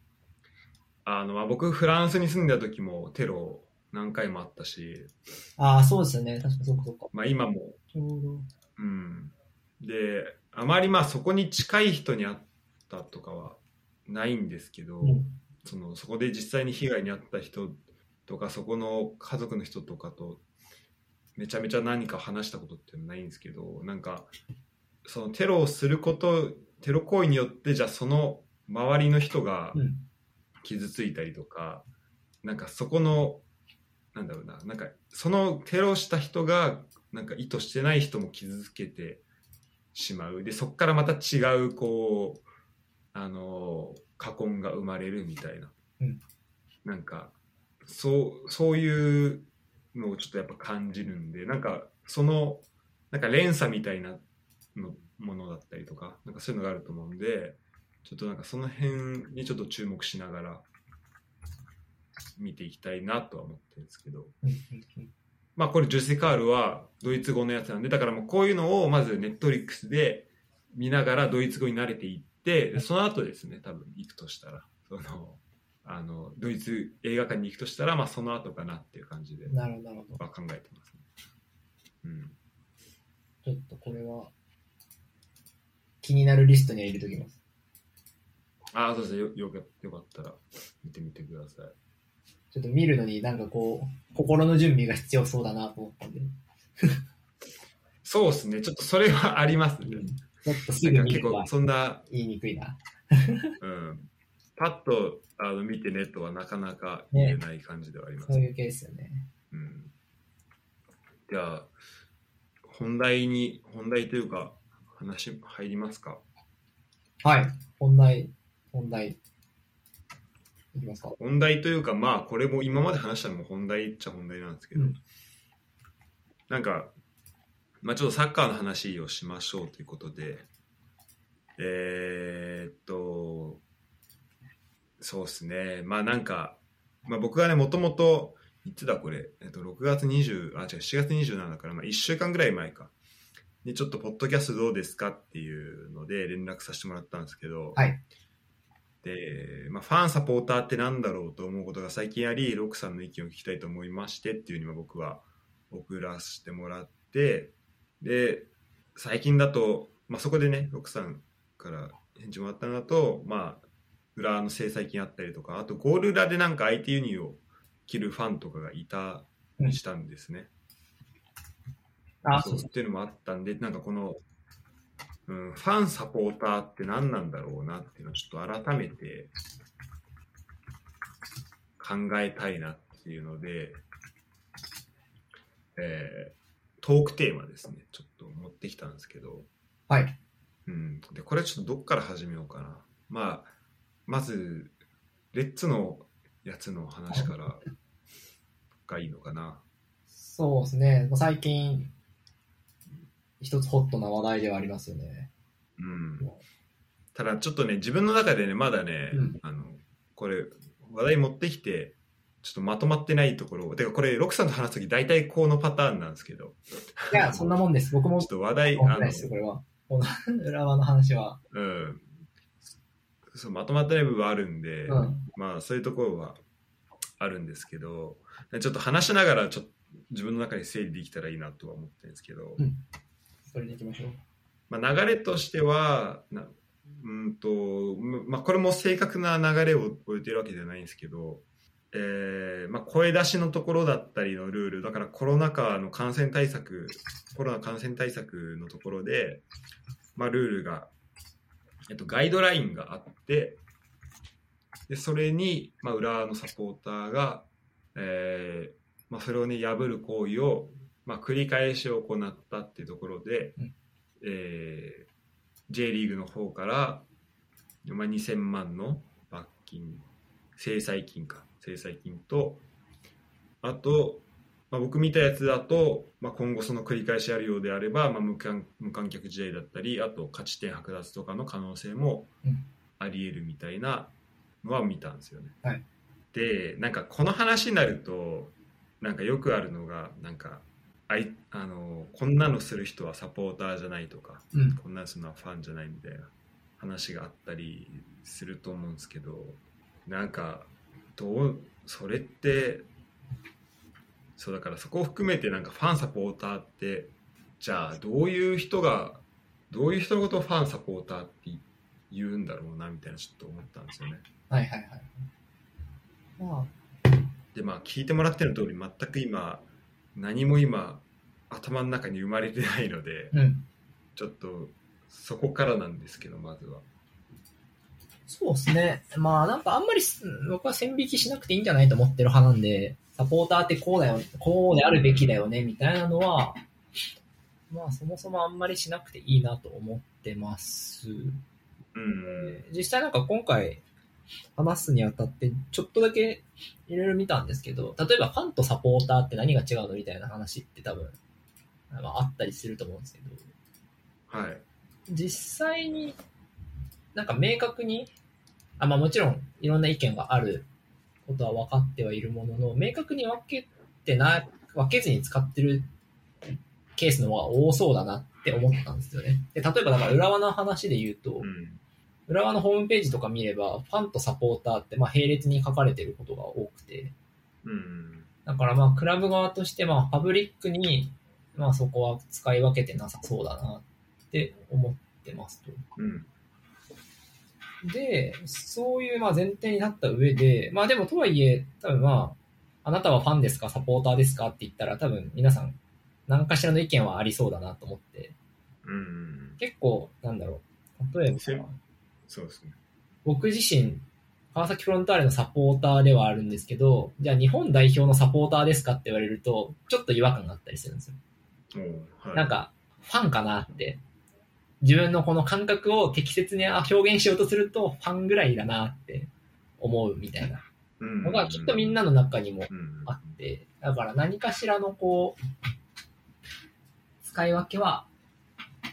あの、まあ、僕フランスに住んでた時もテロ何回もあったし、ああ、そうですよね。確かそうかそうか。まあ今も、ちょうど。うん。で、あまりまあそこに近い人に会ったとかはないんですけど、うん。そのそこで実際に被害に遭った人とかそこの家族の人とかとめちゃめちゃ何か話したことっていうのはないんですけどなんかそのテロをすることテロ行為によってじゃあその周りの人がうん。傷ついたりとか、なんかそこのなんだろうななんかそのテロした人がなんか意図してない人も傷つけてしまう。でそこからまた違うこうあの禍根が生まれるみたいな、うん。なんかそうそういうのをちょっとやっぱ感じるんでなんかそのなんか連鎖みたいなのものだったりとかなんかそういうのがあると思うんでちょっとなんかその辺にちょっと注目しながら見ていきたいなとは思ってるんですけど。まあこれジュセカールはドイツ語のやつなんでだからもうこういうのをまずネットリックスで見ながらドイツ語に慣れていってでその後ですね多分行くとしたらそのあのドイツ映画館に行くとしたらまあその後かなっていう感じで、なるほど、なるほど。まあ、考えてますね。うん、ちょっとこれは、気になるリストには入れときます。ああそうですねよよかよかったら見てみてください。ちょっと見るのになんかこう、心の準備が必要そうだなと思ったんで、そうですねちょっとそれはありますね。うんちょっとすぐ見るは構そんな、言いにくいな。うん、パッとあの見てねとはなかなか言えない感じではありますそういうケースよね。うんじゃあ本題に本題というか話入りますか？はい。本題、本題。いきますか。本題というかまあこれも今まで話したのも本題っちゃ本題なんですけど、うんなんか、まあ、ちょっとサッカーの話をしましょうということでえーっとそうですね。まあなんか、まあ、僕がねもともといつだこれ、えっと、6月20あ違う7月27だから、まあ、1週間ぐらい前か。にちょっとポッドキャストどうですかっていうので連絡させてもらったんですけど、はい。で、まあ、ファンサポーターってなんだろうと思うことが最近ありロックさんの意見を聞きたいと思いましてっていうに僕は送らせてもらってで最近だと、まあ、そこでねロックさんから返事もらったのだと、まあ、裏の制裁金あったりとかあとゴール裏でなんか相手ユニを着るファンとかがいたりしたんですね。ううそう。っていうのもあったんでなんかこの、うん、ファンサポーターって何なんだろうなっていうのをちょっと改めて考えたいなっていうので、えートークテーマですねちょっと持ってきたんですけど、はい。うん、でこれちょっとどっから始めようかなまあまずレッツのやつの話からがいいのかなそうですね。まあ最近、一つホットな話題ではありますよね。うんただちょっとね自分の中でねまだね、うんあのこれ話題持ってきてちょっとまとまってないところてかこれロクさんと話す時大体このパターンなんですけどいや、そんなもんです。僕もちょっと話題あの裏側の話は。うんそうまとまってない部分はあるんで、うん。まあそういうところはあるんですけどちょっと話しながらちょっと自分の中に整理できたらいいなとは思ってるんですけど、うんそれでいきましょう。まあ、流れとしてはなうんと、まあ、これも正確な流れを置いてるわけじゃないんですけど、えーまあ、声出しのところだったりのルールだからコロナ禍の感染対策コロナ感染対策のところで、まあ、ルールが、えっと、ガイドラインがあってでそれに、まあ、浦和のサポーターが、えーまあ、それをね破る行為を、まあ、繰り返し行ったっていうところで、うん。えー J リーグの方から、まあ、2000万の罰金制裁金か。制裁金とあと、まあ、僕見たやつだと、まあ、今後その繰り返しあるようであれば、まあ、無観無観客試合だったりあと勝ち点剥奪とかの可能性もうんありえるみたいなのは見たんですよね。はいでなんかこの話になるとなんかよくあるのがなんかあいあのこんなのする人はサポーターじゃないとかうん。こんなのするのはファンじゃないみたいな話があったりすると思うんですけどなんかどうそれってそうだからそこを含めてなんかファンサポーターってじゃあどういう人がどういう人のことをファンサポーターって言うんだろうなみたいなちょっと思ったんですよね。はいはいはい。までまあ聞いてもらってる通り全く今何も今頭の中に生まれてないのであ、うん。ちょっとそこからなんですけどまずは。そうですね。まあなんかあんまりす僕は線引きしなくていいんじゃないと思ってる派なんで、サポーターってこうだよ、こうであるべきだよね、みたいなのは、まあそもそもあんまりしなくていいなと思ってます。うん実際なんか今回話すにあたってちょっとだけいろいろ見たんですけど、例えばファンとサポーターって何が違うのみたいな話って多分、まあ、あったりすると思うんですけど、はい実際になんか明確に、あまあもちろんいろんな意見があることは分かってはいるものの、明確に分けてな、分けずに使ってるケースの方が多そうだなって思ったんですよね。で、例えばだから浦和の話で言うと、うん浦和のホームページとか見れば、ファンとサポーターってまあ並列に書かれてることが多くて、うんだからまあクラブ側としてまあパブリックにまあそこは使い分けてなさそうだなって思ってますと。うんで、そういうまあ前提になった上で、まあでもとはいえ、多分まあ、あなたはファンですか、サポーターですかって言ったら多分皆さん何かしらの意見はありそうだなと思って、うん結構なんだろう、例えばせそうですね。僕自身、川崎フロンターレのサポーターではあるんですけど、じゃあ日本代表のサポーターですかって言われると、ちょっと違和感があったりするんですよ。はい、なんか、ファンかなって。自分のこの感覚を適切に表現しようとすると、ファンぐらいだなって思うみたいなうん、のがきっとみんなの中にもうんあって、だから何かしらのこう、使い分けは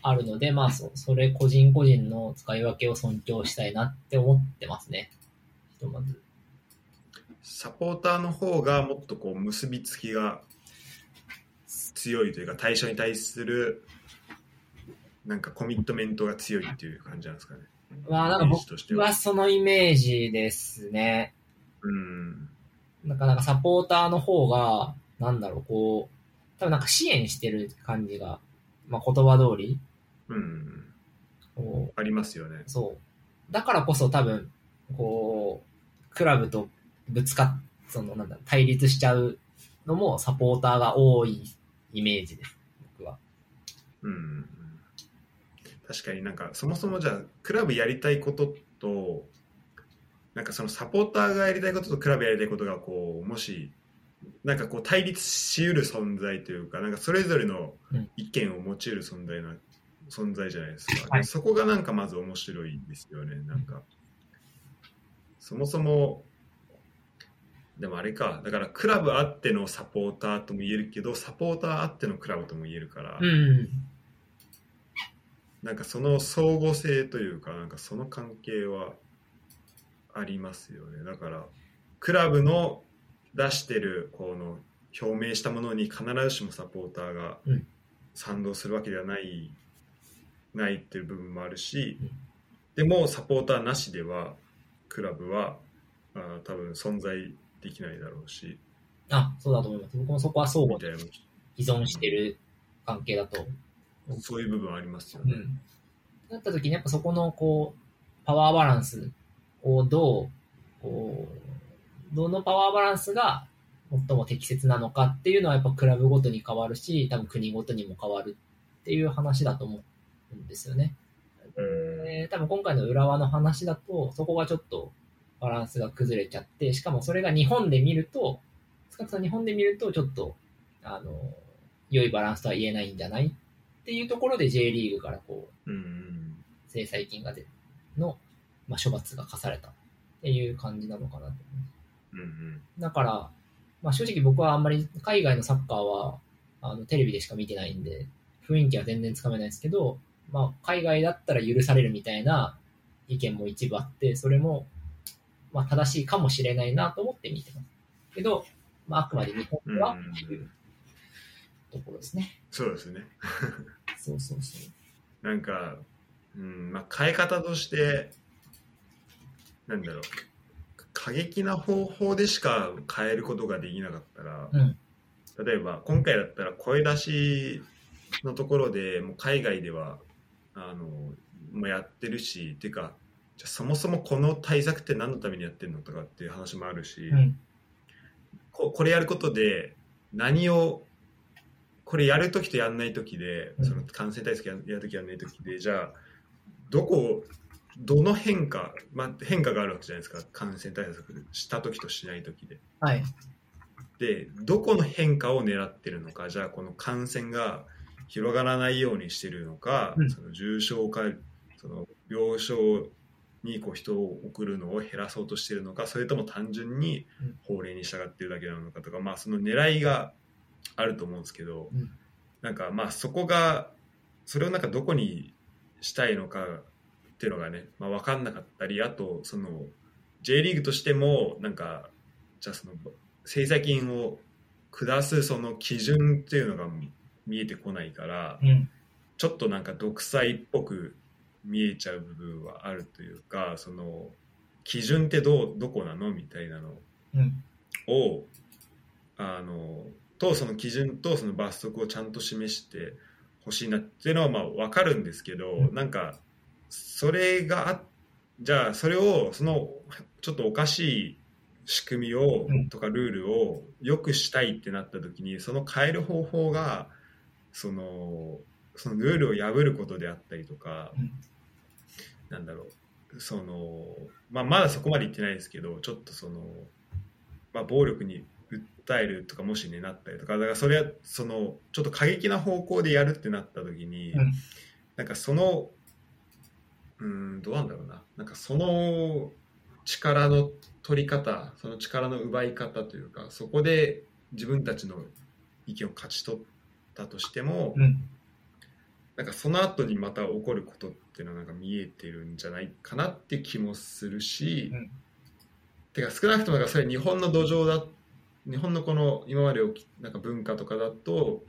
あるので、まあそ、それ個人個人の使い分けを尊重したいなって思ってますね。ひとまず。サポーターの方がもっとこう結びつきが強いというか対象に対するなんかコミットメントが強いっていう感じなんですかね。まあなんか僕はそのイメージですね。うんなかなかサポーターの方が、なんだろう、こう、多分なんか支援してる感じが、まあ言葉通り、うんこうありますよね。そう。だからこそ多分、こう、クラブとぶつかっ、その、なんだ、対立しちゃうのもサポーターが多いイメージです、僕は。うん確かになんかそもそもじゃあクラブやりたいこととなんかそのサポーターがやりたいこととクラブやりたいことがこうもしなんかこう対立しうる存在というかなんかそれぞれの意見を持ちうる存在な存在じゃないですか、はい。でそこがなんかまず面白いですよね。なんかそもそもでもあれか。だからクラブあってのサポーターとも言えるけどサポーターあってのクラブとも言えるから、うん。なんかその相互性というか、なんかその関係はありますよね。だから、クラブの出してる、この表明したものに必ずしもサポーターがうん賛同するわけではない、ないっていう部分もあるしうん、でもサポーターなしでは、クラブはあー多分存在できないだろうし、あ、そうだと思います。僕もそこは相互依存してる関係だと。そういう部分ありますよね。うん。なった時にやっぱそこの、こう、パワーバランスをどう、こう、どのパワーバランスが最も適切なのかっていうのはやっぱクラブごとに変わるし、多分国ごとにも変わるっていう話だと思うんですよね。うんで多分今回の浦和の話だと、そこがちょっとバランスが崩れちゃって、しかもそれが日本で見ると、少なくとも日本で見るとちょっと、あの、良いバランスとは言えないんじゃないっっていうところで J リーグからこう、制裁金が出の、まあ、処罰が課されたっていう感じなのかなと思います。うんうんだから、まあ、正直僕はあんまり海外のサッカーはあのテレビでしか見てないんで、雰囲気は全然つかめないですけど、まあ、海外だったら許されるみたいな意見も一部あって、それも、まあ、正しいかもしれないなと思って見てます。けど、まあ、あくまで日本ではっていうところですね。そうですねそうそうそう。なんか、うんまあ、変え方としてなんだろう過激な方法でしか変えることができなかったら、うん例えば今回だったら声出しのところでもう海外ではあの、まあ、やってるしっていうかじゃあそもそもこの対策って何のためにやってるのとかっていう話もあるし、うん。ここれやることで何をこれやるときとやんないときで、うんその感染対策ややるときやんないときでじゃあどこどの変化、まあ、変化があるわけじゃないですか感染対策したときとしないときで。はい。でどこの変化を狙ってるのかじゃあこの感染が広がらないようにしてるのか、うんその重症化その病床にこう人を送るのを減らそうとしてるのかそれとも単純にうん法令に従ってるだけなのかとか、まあ、その狙いがあると思うんですけど、うんなんかまあそこがそれをなんかどこにしたいのかっていうのがね、まあ、分かんなかったりあとその J リーグとしてもなんかじゃあその制裁金を下すその基準っていうのが見えてこないからうん。ちょっとなんか独裁っぽく見えちゃう部分はあるというかその基準ってどうどこなのみたいなのうん。をあのとその基準とその罰則をちゃんと示してほしいなっていうのはまあ分かるんですけど、うん。なんかそれがあじゃあそれをそのちょっとおかしい仕組みを、うん。とかルールを良くしたいってなった時にその変える方法がそのそのルールを破ることであったりとか、うん。なんだろうその、まあ、まだそこまで言ってないですけどちょっとその、まあ、暴力に訴えるとかもしねなったりとか。だからそれはそのちょっと過激な方向でやるってなった時に、うん。なんかそのうんどうなんだろうな。なんかその力の取り方その力の奪い方というかそこで自分たちの意見を勝ち取ったとしても、うん。なんかその後にまた起こることっていうのはなんか見えてるんじゃないかなって気もするし、うん。てか少なくともなんかそれ日本の土壌だ日本のこの今までなんか文化とかだと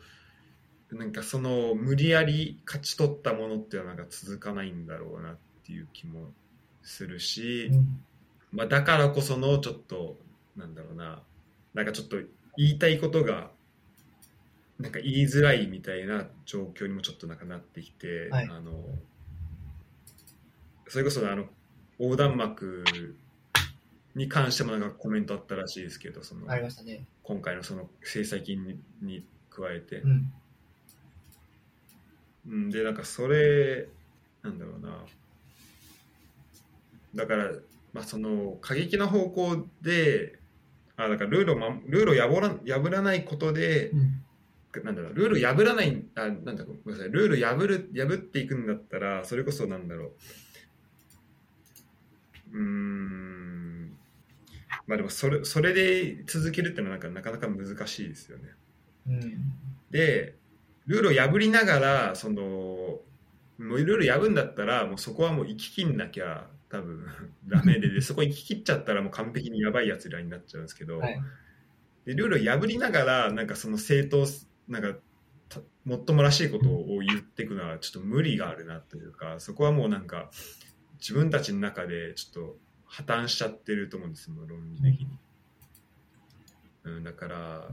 なんかその無理やり勝ち取ったものっていうのはなんか続かないんだろうなっていう気もするし、うん。まあ、だからこそのちょっとなんだろうななんかちょっと言いたいことがなんか言いづらいみたいな状況にもちょっとなんかなってきて、はいあのそれこそあの横断幕に関してもなんかコメントあったらしいですけどそのありましたね。今回のその制裁金にに加えてう、ん。うん、でなんかそれなんだろうなだから、まあ、その過激な方向であだからルールを、ま、ルールを破ら破らないことでうん。なんだろうルール破らないあなんだごめんなさいルール破る破っていくんだったらそれこそなんだろううーんまあでもそれそれで続けるってのはなんかなかなか難しいですよね。うん。でルールを破りながらそのもうルール破るんだったらもうそこはもう行ききんなきゃ多分 ダメででそこ行ききっちゃったらもう完璧にやばいやつらになっちゃうんですけど、はい。でルールを破りながらなんかその正当なんかたもっともらしいことを言っていくのはちょっと無理があるなというかそこはもうなんか自分たちの中でちょっと破綻しちゃってると思うんですよ論理的に、うん、だから、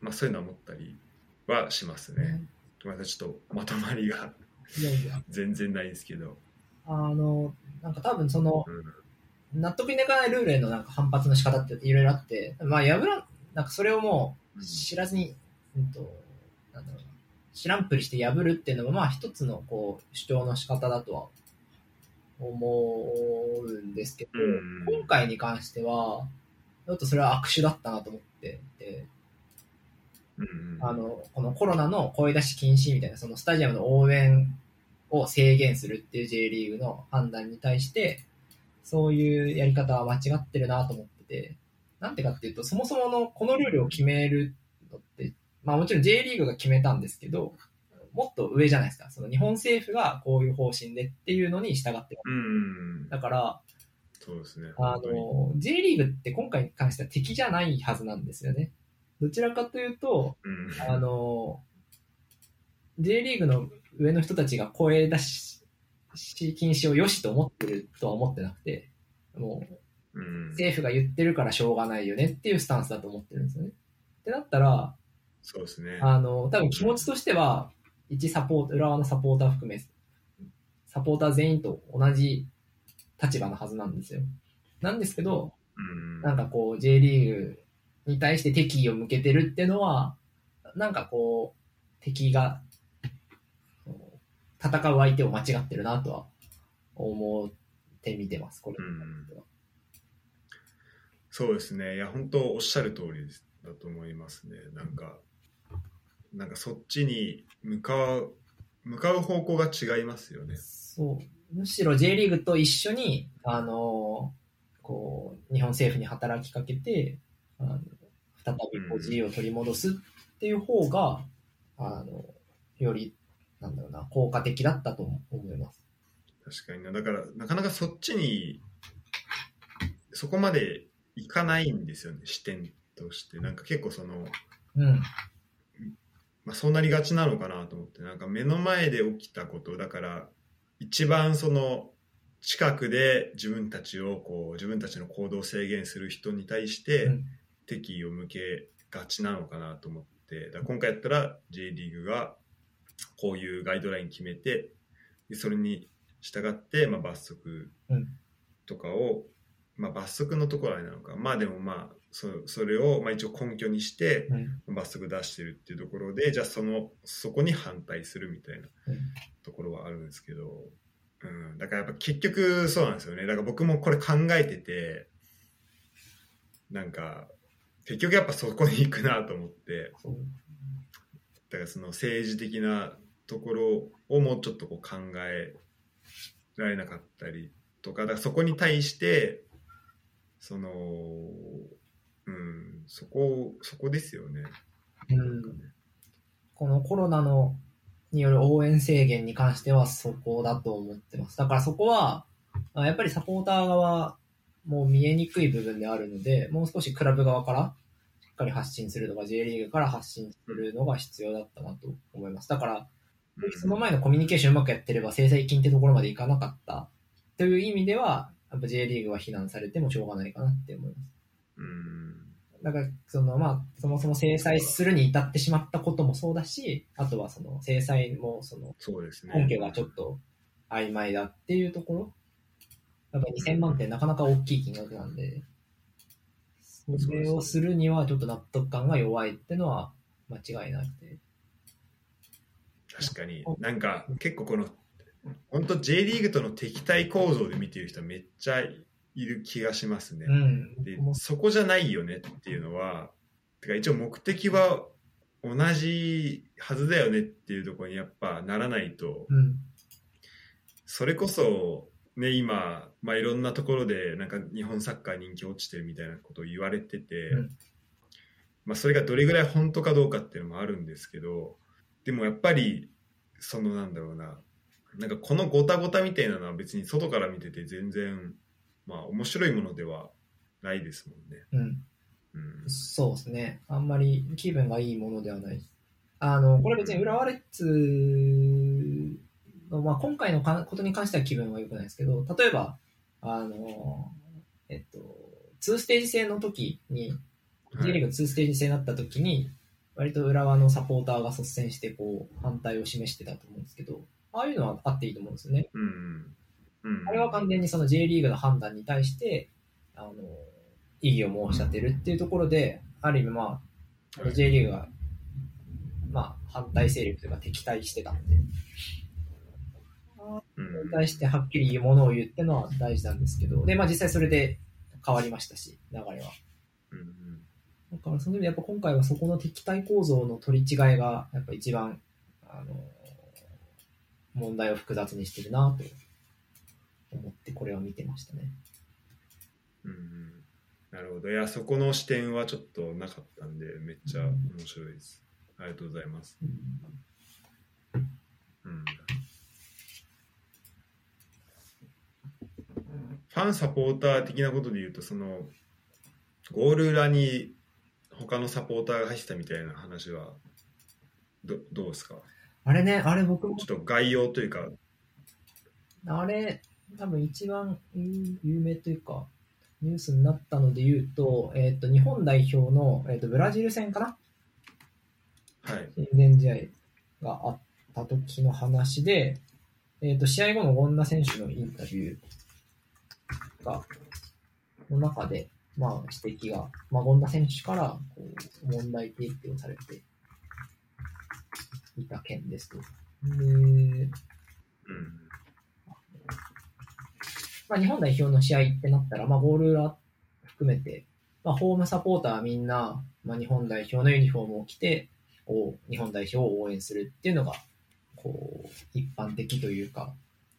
まあ、そういうのは思ったりはしますね、またちょっとまとまりがいやいや。全然ないですけど、あの、なんか多分その、うん。納得にいかないルールへのなんか反発の仕方っていろいろあって、まあ破らん、なんかそれをもう知らずに、うんと、なんだろうな、知らんぷりして破るっていうのもまあ一つのこう主張の仕方だとは思うんですけど、うん。今回に関しては、ちょっとそれは悪手だったなと思ってて、うん。うんあの、このコロナの声出し禁止みたいな、そのスタジアムの応援を制限するっていう J リーグの判断に対して、そういうやり方は間違ってるなと思ってて、なんでかっていうと、そもそものこのルールを決めるのって、まあもちろん J リーグが決めたんですけど、もっと上じゃないですか。その日本政府がこういう方針でっていうのに従ってる。うんうんだから、そうですね。あの、J リーグって今回に関しては敵じゃないはずなんですよね。どちらかというと、うんあの、J リーグの上の人たちが声出し禁止を良しと思ってるとは思ってなくて、もううん政府が言ってるからしょうがないよねっていうスタンスだと思ってるんですよね。ってなったら、そうですね。あの、多分気持ちとしては、一サポート、浦和のサポーター含め、サポーター全員と同じ立場のはずなんですよ。なんですけど、うんなんかこう J リーグに対して敵意を向けてるっていうのは、なんかこう、敵が、戦う相手を間違ってるなとは思って見てます、これ。うんそうですね。いや、本当おっしゃる通りだと思いますね。なんか、なんかそっちに向かう、向かう方向が違いますよね。そう。むしろ J リーグと一緒に、あの、こう、日本政府に働きかけて、あの再びこううん自由を取り戻すっていう方が、あの、より、なんだろうな、効果的だったと思います。確かにな。だから、なかなかそっちに、そこまでいかないんですよね、視点として。なんか結構その、うん。まあ、そうなりがちなのかなと思ってなんか目の前で起きたことだから一番その近くで自分たちをこう自分たちの行動を制限する人に対してうん。敵意を向けがちなのかなと思ってだ今回やったら J リーグがこういうガイドライン決めてでそれに従って、まあ、罰則うん。とかを、まあ、罰則のところはあれなのか。まあでもまあそそれをまあ一応根拠にしてうん。罰則出してるっていうところでじゃあそのそこに反対するみたいなうんところはあるんですけど、うん、だからやっぱ結局そうなんですよねだから僕もこれ考えててなんか結局やっぱそこに行くなと思って。だからその政治的なところをもうちょっとこう考えられなかったりとかだからそこに対してそのうんそこそこですよね。うん。このコロナのによる応援制限に関してはそこだと思ってます。だからそこは、あやっぱりサポーター側も見えにくい部分であるので、もう少しクラブ側からしっかり発信するとか、J リーグから発信するのが必要だったなと思います。だから、その前のコミュニケーションうまくやってれば制裁金ってところまでいかなかったという意味では、やっぱ J リーグは非難されてもしょうがないかなって思います。うんだから、その、まあ、そもそも制裁するに至ってしまったこともそうだし、あとはその、制裁も、その、そうですね。根拠がちょっと曖昧だっていうところ。やっぱ2000万ってなかなか大きい金額なんで、それをするにはちょっと納得感が弱いってのは間違いなくて。確かに。なんか結構この、本当 J リーグとの敵対構造で見てる人めっちゃいる気がしますね。うん。でそこじゃないよねっていうのは、てか一応目的は同じはずだよねっていうところにやっぱならないと、うん。それこそね、今、まあ、いろんなところでなんか日本サッカー人気落ちてるみたいなことを言われてて、うんまあ、それがどれぐらい本当かどうかっていうのもあるんですけどでもやっぱりそのなんだろうななんかこのごたごたみたいなのは別に外から見てて全然まあ面白いものではないですもんね。うん。うんそうですね。あんまり気分がいいものではない。あの、これ別に浦和レッズの、まあ、今回のかことに関しては気分は良くないですけど、例えば、あの、えっと、2ステージ制の時に、J リーグ2ステージ制になった時に、割と浦和のサポーターが率先してこう反対を示してたと思うんですけど、ああいうのはあっていいと思うんですよね。うんうんあれは完全にその J リーグの判断に対して、あの、異議を申し立てるっていうところで、ある意味まあ、J リーグが、まあ、反対勢力というか敵対してたんで、うん。それに対してはっきり言うものを言うってのは大事なんですけど、で、まあ実際それで変わりましたし、流れは。うんだからその意味でやっぱ今回はそこの敵対構造の取り違いがやっぱ一番あの問題を複雑にしてるなと思ってこれを見てましたね。うんうん、なるほど。いやそこの視点はちょっとなかったんでめっちゃ面白いです、ありがとうございます、うん。うん、ファンサポーター的なことで言うとそのゴール裏に他のサポーターが入ってたみたいな話はどどうですか？あれね、あれ僕もちょっと概要というか。あれ、多分一番有有名というか、ニュースになったので言うと、えっ、と、日本代表の、えっ、と、ブラジル戦かな？はい。親善試合があった時の話で、えっ、と、試合後の権田選手のインタビューが、の中で、まあ、指摘が、まあ、権田選手から、こう、問題提起をされていた件ですと。で、うんまあ、日本代表の試合ってなったら、まあ、ゴール裏含めて、まあ、ホームサポーターみんな、まあ、日本代表のユニフォームを着て、こう日本代表を応援するっていうのが、こう、一般的というか、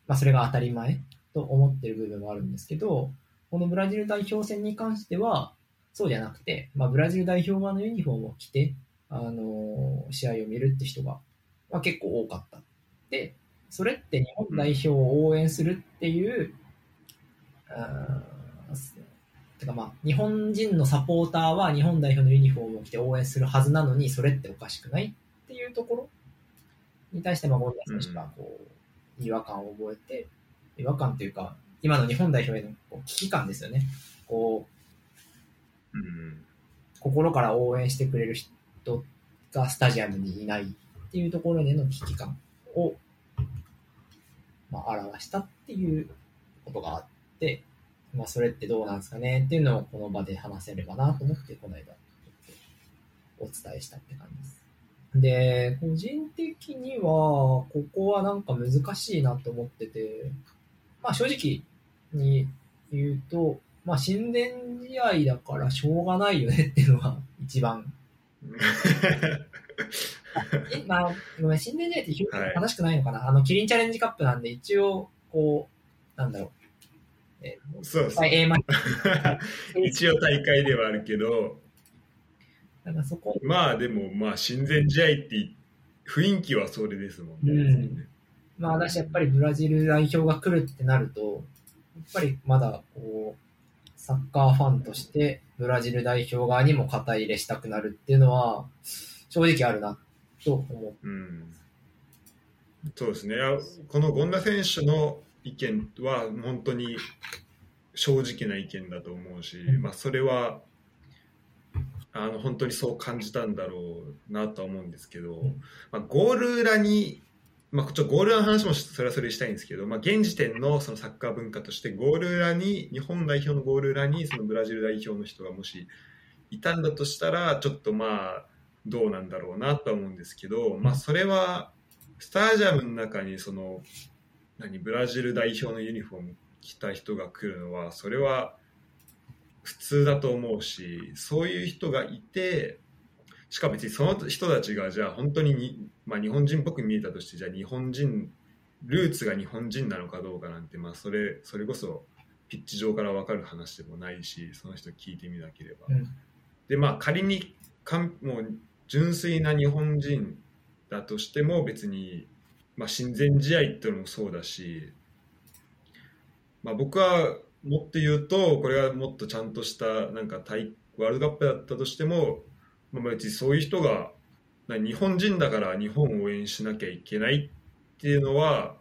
まあ、それが当たり前と思ってる部分はあるんですけど、このブラジル代表戦に関しては、そうじゃなくて、まあ、ブラジル代表側のユニフォームを着て、あのー試合を見るって人が、まあ、結構多かった。で、それって日本代表を応援するっていう、てかまあ、日本人のサポーターは日本代表のユニフォームを着て応援するはずなのに、それっておかしくないっていうところに対して、まあ、ゴンダ選手がこう、違和感を覚えて、違和感というか、今の日本代表へのこう危機感ですよね。こう、うん心から応援してくれる人がスタジアムにいないっていうところでの危機感を、まあ、表したっていうことがあって、まあ、それってどうなんですかね？っていうのをこの場で話せればなと思って、この間、お伝えしたって感じです。で、個人的には、ここはなんか難しいなと思ってて、まあ正直に言うと、まあ親善試合だからしょうがないよねっていうのが 一番。えまあ、ごめん、親善試合って表はい現正しくないのかな、あの、キリンチャレンジカップなんで一応、こう、なんだろう。えそうですはい、A マ 一応大会ではあるけど。なんかそこ、まあでもまあ親善試合って雰囲気はそれですもんね。うん。まあ私やっぱりブラジル代表が来るってなると、やっぱりまだこう、サッカーファンとしてブラジル代表側にも肩入れしたくなるっていうのは、正直あるなと思う。ん、そうですね。この権田選手の意見は本当に正直な意見だと思うし、うん。まあそれはあの本当にそう感じたんだろうなとは思うんですけど、ん。まあ、ゴール裏に、まあ、ちょゴール裏の話もそれはそれしたいんですけど、まあ、現時点のそのサッカー文化としてゴール裏に日本代表のゴール裏にそのブラジル代表の人がもしいたんだとしたらちょっとまあどうなんだろうなとは思うんですけど、まあ、それはスタジアムの中にその何ブラジル代表のユニフォーム着た人が来るのはそれは普通だと思うしそういう人がいてしかも別にその人たちがじゃあ本当にに、まあ、日本人っぽく見えたとしてじゃあ日本人ルーツが日本人なのかどうかなんて、まあ、それそれこそピッチ上から分かる話でもないしその人聞いてみなければ。う。うん。でまあ仮にかんもう純粋な日本人だとしても別に、まあ、親善試合っていうのもそうだし、まあ、僕はもっと言うとこれはもっとちゃんとしたなんか大ワールドカップだったとしても、まあ、別にそういう人がな日本人だから日本を応援しなきゃいけないっていうのは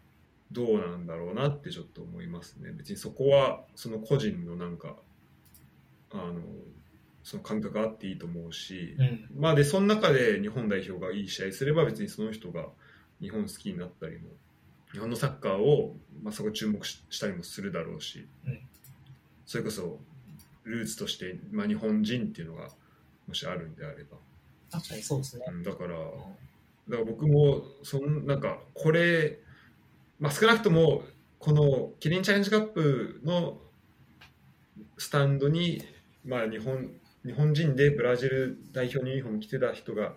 どうなんだろうなってちょっと思いますね別にそこはその個人のなんかあのその感覚があっていいと思うし、うん。まあでその中で日本代表がいい試合すれば別にその人が日本好きになったりも日本のサッカーを、まあ、そこ注目ししたりもするだろうし、うん。それこそルーツとして、まあ、日本人っていうのがもしあるんであれば、確かにそうですね。うんだからだから僕もそんなんかこれ、まあ、少なくともこのキリンチャレンジカップのスタンドに、まあ、日本日本人でブラジル代表のユニフォーム着てた人が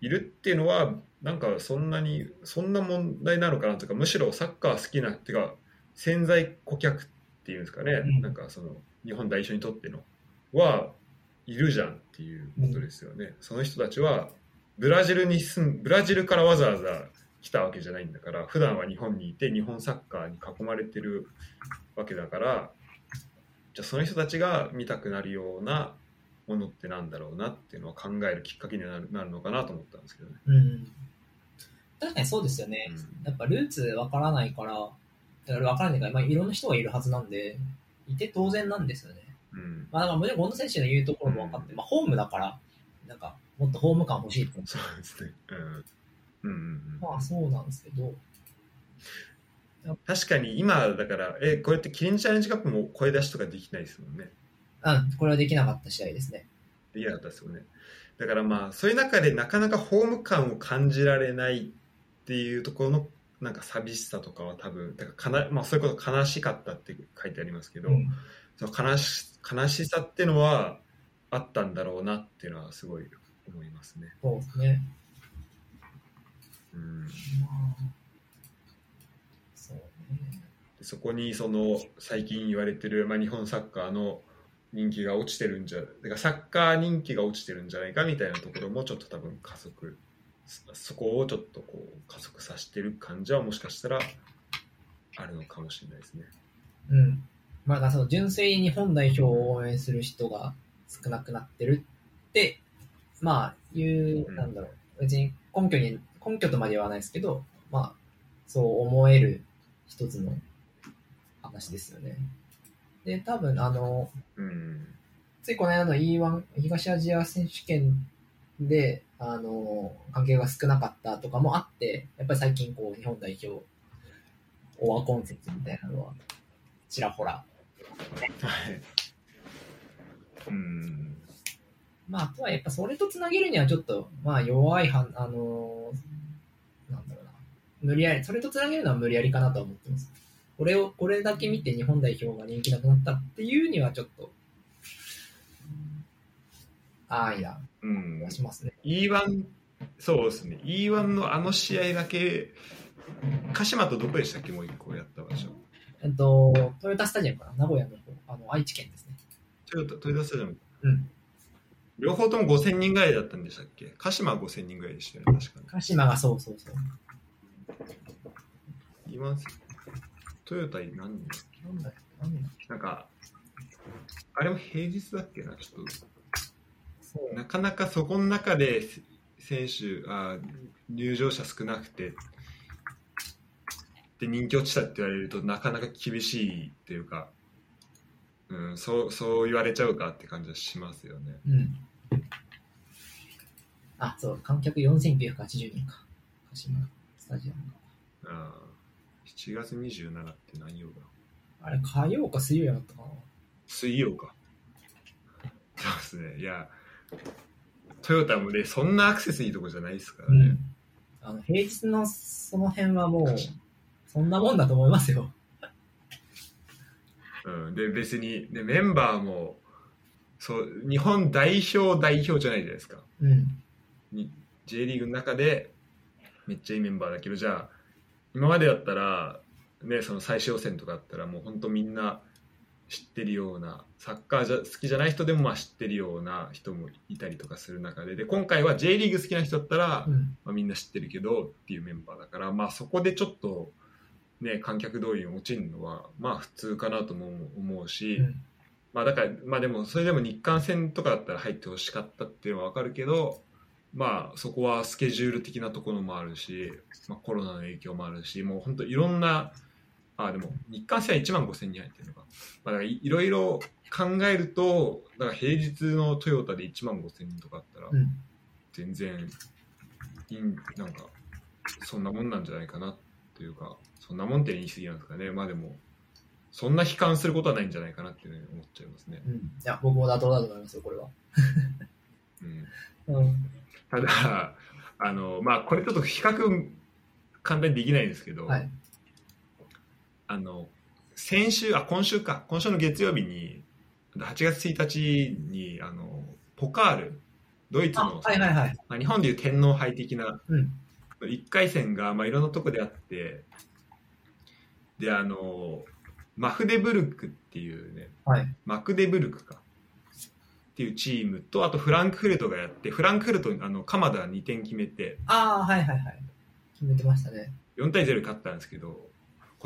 いるっていうのはなんかそんなにそんな問題なのかなとかむしろサッカー好きなっていうか潜在顧客っていうんですかね、うんなんかその日本代表にとってのはいるじゃんっていうことですよね、その人たちはブラジルに住んブラジルからわざわざ来たわけじゃないんだから普段は日本にいて日本サッカーに囲まれてるわけだからじゃあその人たちが見たくなるようなものってなんだろうなっていうのを考えるきっかけになるなるのかなと思ったんですけどね。うん。確かにそうですよね。うんやっぱルーツわからないから、だからわからないから、まあ、いろんな人がいるはずなんで、いて当然なんですよね。うん、まあ、だからもちろん、権田選手の言うところも分かって、まあ、ホームだから、なんか、もっとホーム感欲しいって。そうですね。うんうんうんうん、まあ、そうなんですけど、確かに今だからえこうやってキリンチャレンジカップも声出しとかできないですもんね。うん、これはできなかった試合ですね。できなかったですよね。だからまあそういう中でなかなかホーム感を感じられないっていうところのなんか寂しさとかは多分だからかな、まあ、そういうこと悲しかったって書いてありますけど、うんその悲し悲しさっていうのはあったんだろうなっていうのはすごい思いますね。そうですね。うん、まあ、そうね。でそこにその最近言われてる、まあ、日本サッカーの人気が落ちてるんじゃだからサッカー人気が落ちてるんじゃないかみたいなところもちょっと多分加速そそこをちょっとこう加速させてる感じはもしかしたらあるのかもしれないですね。うん。まあ、その純粋に日本代表を応援する人が少なくなってるって、まあ、いうう、んなんだろう。別に根拠に、根拠とまでは言わないですけど、まあ、そう思える一つの話ですよね。で、多分、あの、うんついこの間の E1 東アジア選手権で、あの、関係が少なかったとかもあって、やっぱり最近こう、日本代表、オワコン説みたいなのは、ちらほら。はいうんまあ、あとはやっぱそれとつなげるにはちょっと、まあ弱いはん、あのなんだろうな。無理やり、それとつなげるのは無理やりかなとは思ってます。これを、これだけ見て日本代表が人気なくなったっていうにはちょっと、ああ、いや、うんしますね。E1 そうですね。E1 のあの試合だけ鹿島とどこでしたっけ？もう一個やった場所。えっと、トヨタスタジアムかな？名古屋の方、あの、愛知県ですね。トヨタトヨタスタジアム。うん。両方とも5000人ぐらいだったんでしたっけ？鹿島は5000人ぐらいでしたよね確かに鹿島がそうそうそう。今トヨタ何人だっけ？なんかあれも平日だっけな？ちょっとなかなかそこの中でせ選手あ入場者少なくてで人気落ちたって言われるとなかなか厳しいっていうか、うん、そうそう言われちゃうかって感じはしますよね。うん。あ、そう、観客4980人か。鹿島スタジアムが。あ7月27って何曜だ？あれ、火曜か水曜やったかな。水曜か。そうですね。いや、トヨタもね、そんなアクセスいいとこじゃないですからね。うん。あの、平日のその辺はもう、そんなもんだと思いますよ。うん、で、別に、ね、メンバーも、そう、日本代表代表じゃないじゃないですか。うん。に J リーグの中でめっちゃいいメンバーだけどじゃあ今までだったら、ね、その最終予選とかだったらもう本当みんな知ってるようなサッカーじゃ好きじゃない人でもまあ知ってるような人もいたりとかする中でで今回は J リーグ好きな人だったら、うん。まあ、みんな知ってるけどっていうメンバーだから、まあ、そこでちょっと、ね、観客動員落ちるのはまあ普通かなとも思うし。うん。まあだから、まあでもそれでも日韓戦とかだったら入ってほしかったっていうのは分かるけど、まあそこはスケジュール的なところもあるし、まあコロナの影響もあるし、もう本当いろんな、あでも日韓戦は1万5000人入ってるのか。まあだからいいろいろ考えると、だから平日のトヨタで1万5000人とかあったらうん。全然いい、なんかそんなもんなんじゃないかなっていうか、そんなもんって言い過ぎなんですかね。まあでも、そんな悲観することはないんじゃないかなっていうふうに思っちゃいますね。うん。いや、僕も妥当だと思いますよ、これは。うん うん。ただ、あの、まあ、これちょっと比較簡単にできないんですけど、はい。あの、先週、あ、今週か、今週の月曜日に、8月1日に、あの、ポカールドイツあの、はいはいはい。まあ、日本でいう天皇杯的なうん。1回戦が、まあ、いろんなとこであってであのマフデブルクっていうねはい。マクデブルクかっていうチームとあとフランクフルトがやってフランクフルトあの鎌田が2点決めてああ、はいはいはい。決めてましたね。4対0で勝ったんですけど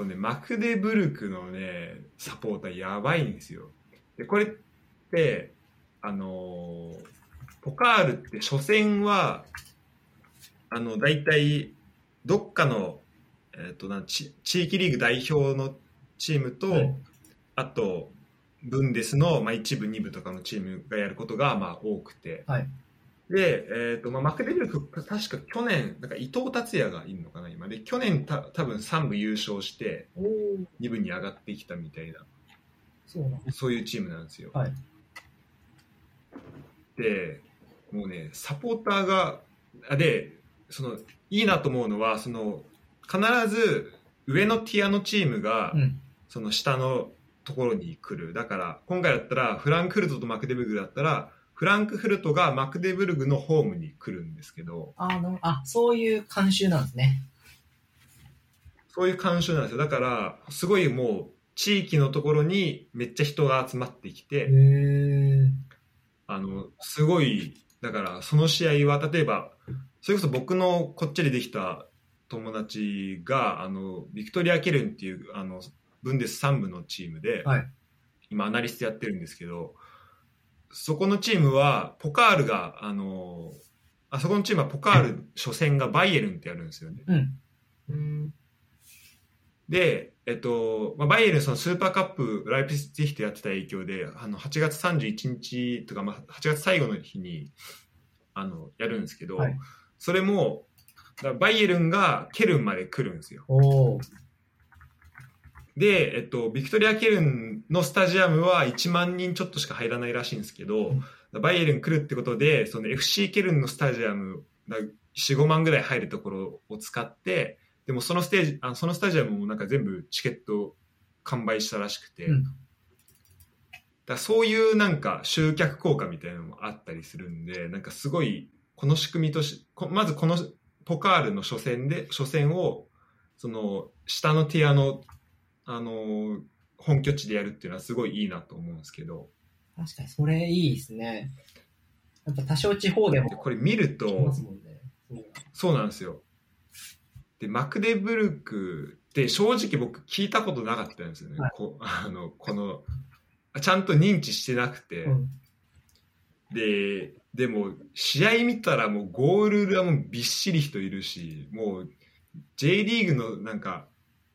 これねマクデブルクのねサポーターやばいんですよ。でこれってあのポカールって初戦はあの大体どっかの、えー、とな地域リーグ代表のチームと、はい。あとブンデスの、まあ、1部2部とかのチームがやることがまあ多くて、はいで、えーとまあ、マクデビルク確か去年なんか伊藤達也がいるのかな今で去年た多分3部優勝しておお、2部に上がってきたみたいなそうなん。そういうチームなんですよ。はいでもうねサポーターがあでそのいいなと思うのはその必ず上のティアのチームが、うん。その下のところに来るだから今回だったらフランクフルトとマクデブルグだったらフランクフルトがマクデブルグのホームに来るんですけどあーの、あ、そういう慣習なんですね。そういう慣習なんですよだからすごいもう地域のところにめっちゃ人が集まってきて。あのすごいだからその試合は例えばそれこそ僕のこっちでできた友達があのビクトリア・ケルンっていうあのブンデス3部のチームで、はい今アナリストやってるんですけどそこのチームはポカールがあのあそこのチームはポカール初戦がバイエルンってやるんですよね。うん。うん。で、えっとまあ、バイエルンそのスーパーカップライプツィヒとやってた影響であの8月31日とか、まあ、8月最後の日にあのやるんですけど、はいそれもバイエルンがケルンまで来るんですよ。で、えっと、ビクトリア・ケルンのスタジアムは1万人ちょっとしか入らないらしいんですけど、バイエルン来るってことでその FC ケルンのスタジアム45万ぐらい入るところを使ってでもそのステージあそのスタジアムもなんか全部チケット完売したらしくて、うん。だそういうなんか集客効果みたいなのもあったりするんでなんかすごいこの仕組みとしこまずこのポカールの初戦で初戦をその下のティアのあの本拠地でやるっていうのはすごいいいなと思うんですけど確かに、それいいですね。やっぱ多少地方でもでこれ見るとね。そうなんですよでマクデブルクって正直僕聞いたことなかったんですよね、はいこあのこのちゃんと認知してなくて、うん。ででも試合見たらもうゴール裏もびっしり人いるしもう J リーグのなんか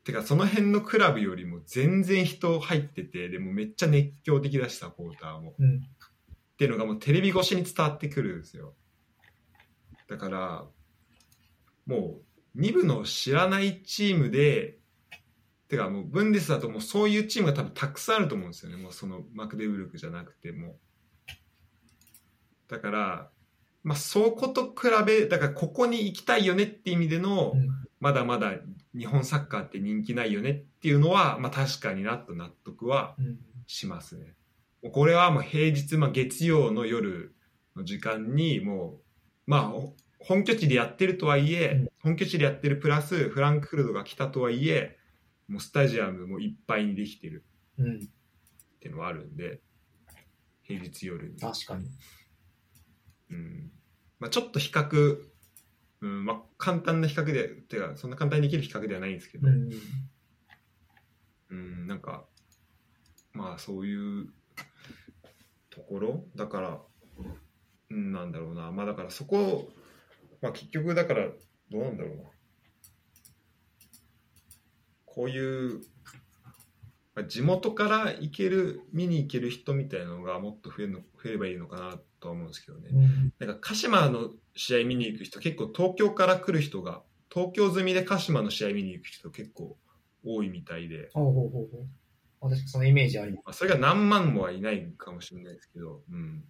てかその辺のクラブよりも全然人入っててでもめっちゃ熱狂的だしサポーターも。うん。っていうのがもうテレビ越しに伝わってくるんですよ。だからもう2部の知らないチームでてかもうブンデスだともうそういうチームが多分たくさんあると思うんですよね。もうそのマクデブルクじゃなくてもだからまあそこと比べだからここに行きたいよねって意味での、うん。まだまだ日本サッカーって人気ないよねっていうのは、まあ、確かになと納得はうん。しますね。もうこれはもう平日、まあ、月曜の夜の時間にもう、まあ、ほ本拠地でやってるとはいえ、うん本拠地でやってるプラスフランクフルトが来たとはいえもうスタジアムもいっぱいにできてるうん。っていうのはあるんで平日夜に、確かに。うんまあ、ちょっと比較、うんまあ、簡単な比較でてかそんな簡単にできる比較ではないんですけど、うん。うん、なんか、まあそういうところ？だから、うん、なんだろうな。まあだからそこ、まあ結局だから、どうなんだろうな。こういう、まあ地元から行ける、見に行ける人みたいなのがもっと増えるの増えればいいのかなとは思うんですけどね。うん。なんか鹿島の試合見に行く人結構東京から来る人が東京済みで鹿島の試合見に行く人結構多いみたいで、ほうほうほうほう。私、そのイメージあります。まあ、それが何万もはいないかもしれないですけど、うん、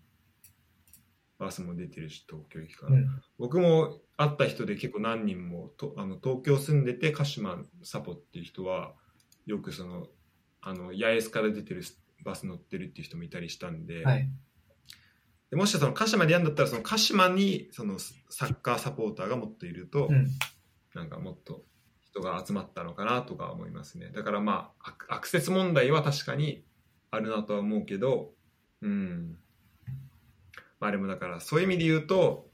バスも出てるし東京駅から、うん。僕も会った人で結構何人もとあの東京住んでて鹿島サポっていう人はよくそのあの八重洲から出てるバス乗ってるっていう人もいたりしたんで、はい。でもしその鹿島でやるんだったらその鹿島にそのサッカーサポーターがもっといると、うん。なんかもっと人が集まったのかなとか思いますねだからまあアクアクセス問題は確かにあるなとは思うけどうんまあでもだからそういう意味で言うと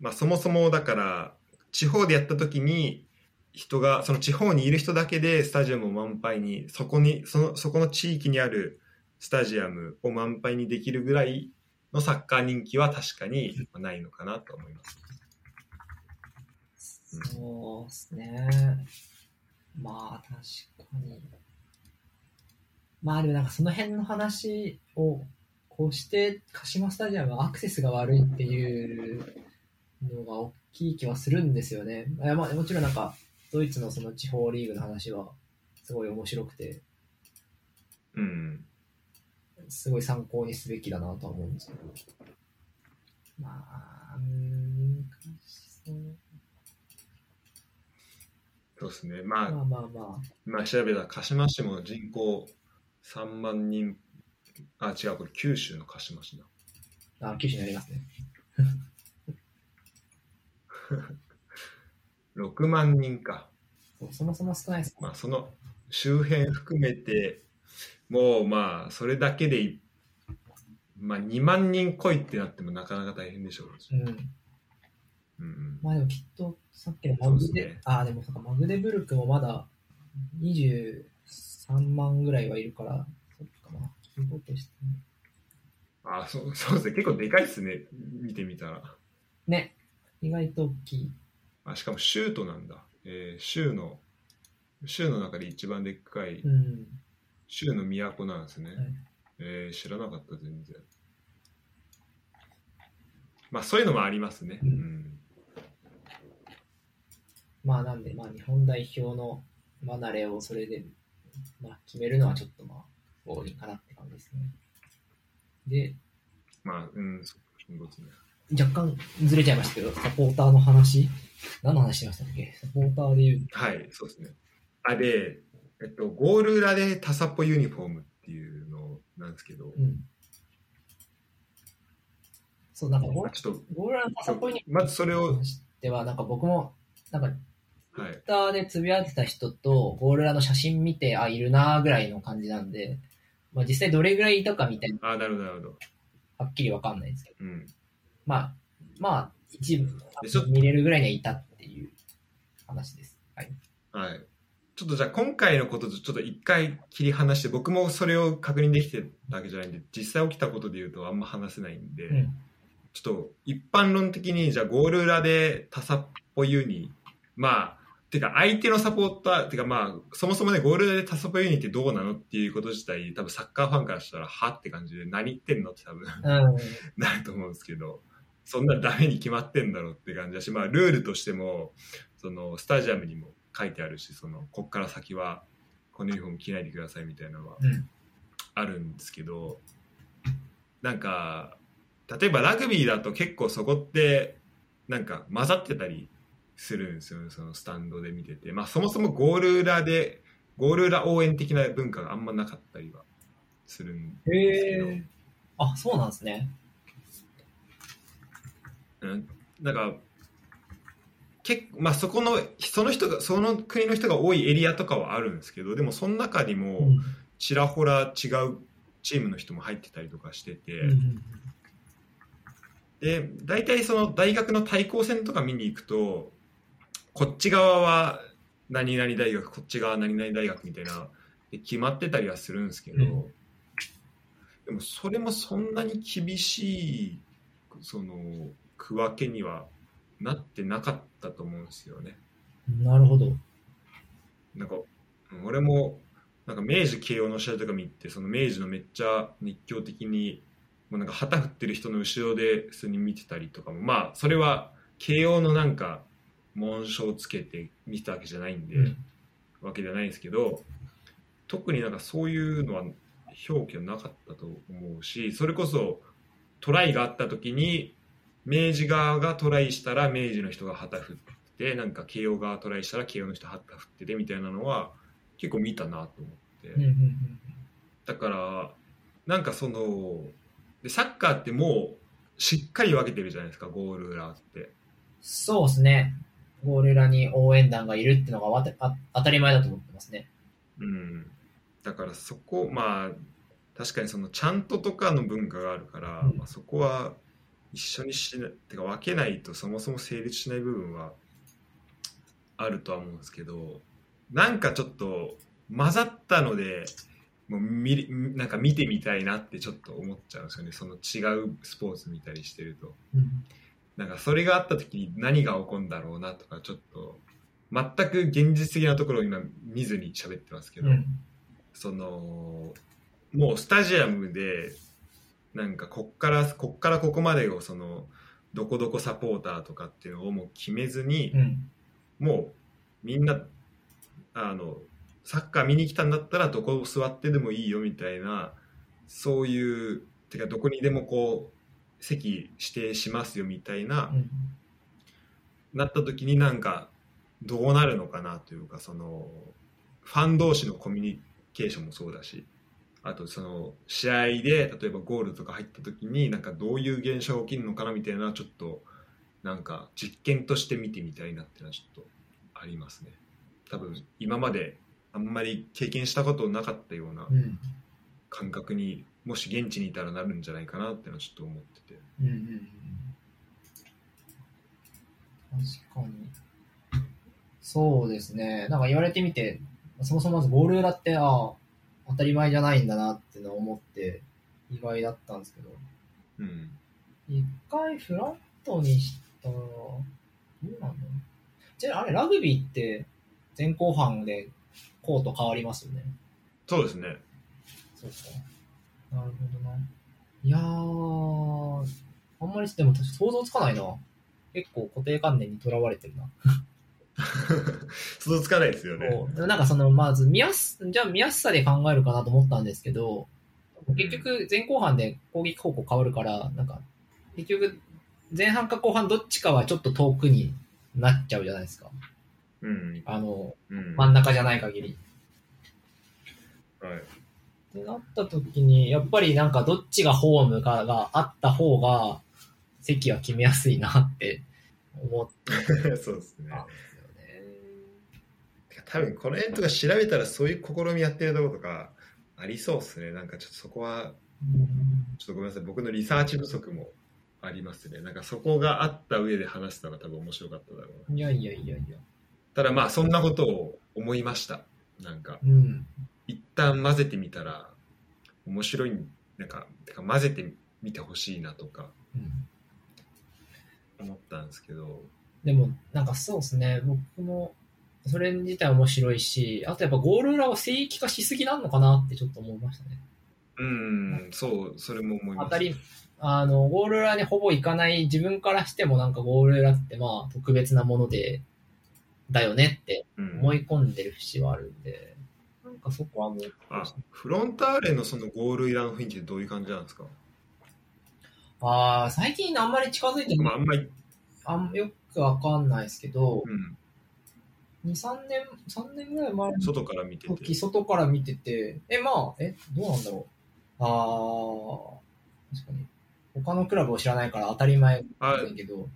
まあそもそもだから地方でやった時に人がその地方にいる人だけでスタジアムを満杯にそこにそのそこの地域にあるスタジアムを満杯にできるぐらいのサッカー人気は確かにないのかなと思います。そうですね。まあ、確かに。まあ、でもなんかその辺の話を、こうして、鹿島スタジアムはアクセスが悪いっていうのが大きい気はするんですよね。いやまあ、もちろんなんか、ドイツのその地方リーグの話は、すごい面白くて、うんすごい参考にすべきだなとは思うんですけど。まあ、うーん、そうそうですね。まあ、まあまあまあ。今調べたら鹿島市も人口3万人、あ、違う、これ九州の鹿島市だ。あ、九州にありますね。6万人か。そもそも少ないです。まあ、その周辺含めて、もうまあ、それだけでい、まあ、2万人来いってなってもなかなか大変でしょうし。うん。うん、まあでもきっと、さっきのマグデ、ねああ、でもマグデブルクもまだ23万ぐらいはいるから、そっかな、規模としてね。あそうそうですね。結構でかいっすね。見てみたら。ね、意外と大きい。あしかも州都なんだ。えー州の、州の中で一番でっかい、うん。州の都なんですね。はいえー知らなかった、全然。まあ、そういうのもありますね。ううんん。まあなんで、まあ日本代表の離れをそれで、まあ決めるのはちょっとまあ、強引かなって感じですね。で、まあ、うん、そうそうですね。若干ずれちゃいましたけど、サポーターの話？何の話してましたっけ？サポーターで言うはい、そうですね。あ、で、えっと、ゴール裏でタサポユニフォームっていうのなんですけど、うん。そう、なんかゴーまあちょっゴールランパサポにと、まずそれを、関しては、なんか僕も、なんか、はいツイッターでつぶやいてた人と、ゴールラの写真見て、あ、いるなーぐらいの感じなんで、まあ実際どれぐらいいたかみたいな、あ、なるほど、なるほど。はっきりわかんないですけど、うん。まあ、まあ、一部見れるぐらいにはいたっていう話です。はい。はい。ちょっとじゃあ今回のこととちょっと一回切り離して、僕もそれを確認できてたわけじゃないんで、実際起きたことで言うとあんま話せないんで、うん。ちょっと一般論的に、じゃあゴール裏でタサポユニ、まあ、てか相手のサポーター、てかまあ、そもそもね、ゴール裏でタサポユニってどうなのっていうこと自体、多分サッカーファンからしたら、はって感じで、何言ってんのって多分うん。なると思うんですけど、そんなダメに決まってんだろうって感じだし、まあ、ルールとしても、その、スタジアムにも書いてあるし、その、こっから先は、このユニフォーム着ないでくださいみたいなのはうん。あるんですけど、なんか、例えばラグビーだと結構そこって、なんか混ざってたりするんですよね、そのスタンドで見てて。まあ、そもそもゴール裏で、ゴール裏応援的な文化があんまなかったりはするんですけど。へえ。あ、そうなんですね。うん、なんか結構まあそこのその人がその国の人が多いエリアとかはあるんですけどでもその中にうもん。ちらほら違うチームの人も入ってたりとかしてて、で大体その大学の対抗戦とか見に行くとこっち側は何々大学こっち側は何々大学みたいなで決まってたりはするんですけど、うん。でもそれもそんなに厳しいその区分けにはなってなかったと思うんですよね。なるほど。なんかうん俺もなんか明治慶応の試合とか見てその明治のめっちゃ熱狂的にもうなんか旗振ってる人の後ろで普通に見てたりとかもまあそれは慶応のなんか紋章をつけて見てたわけじゃないんで、うんわけじゃないんですけど特になんかそういうのは表記はなかったと思うしそれこそトライがあった時に明治側がトライしたら明治の人が旗振ってなんか慶応側トライしたら慶応の人旗振っててみたいなのは結構見たなと思って、うんうんうんだからなんかそのでサッカーってもうしっかり分けてるじゃないですかゴール裏って。そうですね。ゴール裏に応援団がいるっていうのがわたあ当たり前だと思ってますね。うん。だからそこまあ確かにそのちゃんととかの文化があるから、うん。まあ、そこは一緒にしなてか分けないとそもそも成立しない部分はあるとは思うんですけどなんかちょっと混ざったのでもう見りなんか見てみたいなってちょっと思っちゃうんですよねその違うスポーツ見たりしてるとうん。なんかそれがあった時に何が起こるんだろうなとかちょっと全く現実的なところを今見ずに喋ってますけど、うん。そのもうスタジアムでなんかこっからこっからここまでをそのどこどこサポーターとかっていうのをもう決めずに、うん。もうみんなあのサッカー見に来たんだったらどこ座ってでもいいよみたいなそういうてかどこにでもこう席指定しますよみたいな、うん。なった時になんかどうなるのかなというかそのファン同士のコミュニケーションもそうだしあとその試合で例えばゴールとか入った時になんかどういう現象が起きるのかなみたいなちょっとなんか実験として見てみたいなっていうのはちょっとありますね多分今まであんまり経験したことなかったようなうん。感覚にもし現地にいたらなるんじゃないかなっていうのはちょっと思っててうん。うん。うん確かに。そうですね。なんか言われてみて、そもそもまずゴール裏って、ああ、当たり前じゃないんだなってのを思って、意外だったんですけど、うん一回フラットにしたら、どうなんだろう。じゃあ、あれ、ラグビーって前後半でコート変わりますよね。そうですねそうか。なるほどな。いやー、あんまりでも想像つかないな。結構固定観念にとらわれてるな。想像つかないですよねそうなんかその、まず見やす、じゃあ見やすさで考えるかなと思ったんですけど、結局前後半で攻撃方向変わるから、なんか、結局前半か後半どっちかはちょっと遠くになっちゃうじゃないですか。うんあの、うん真ん中じゃない限り。はいってなった時に、やっぱりなんかどっちがホームかがあった方が、席は決めやすいなって思って そうですね。多分この辺とか調べたらそういう試みやってるところとかありそうですね。なんかちょっとそこはちょっとごめんなさい。僕のリサーチ不足もありますね。なんかそこがあった上で話したのが多分面白かっただろうな。いやいやいやいや。ただまあそんなことを思いました。なんかうん。一旦混ぜてみたら面白いなんかてか混ぜてみてほしいなとかうん。思ったんですけど。でも、なんかそうですね、僕も、それ自体面白いし、あとやっぱゴール裏は聖域化しすぎなのかなってちょっと思いましたね。うんそうそれも思います。当たり、あの、ゴール裏にほぼ行かない自分からしてもなんかゴール裏ってまあ特別なもので、だよねってうん思い込んでる節はあるんで、なんかそこはもう、あフロンターレのそのゴール裏の雰囲気ってどういう感じなんですか、ああ、最近あんまり近づいてまあ、あんまり、あんよくわかんないですけど、うん、2、3年、3年ぐらい前の外から見てて時、外から見てて、え、まあ、え、どうなんだろう。あー、確かに。他のクラブを知らないから当たり前あだけど、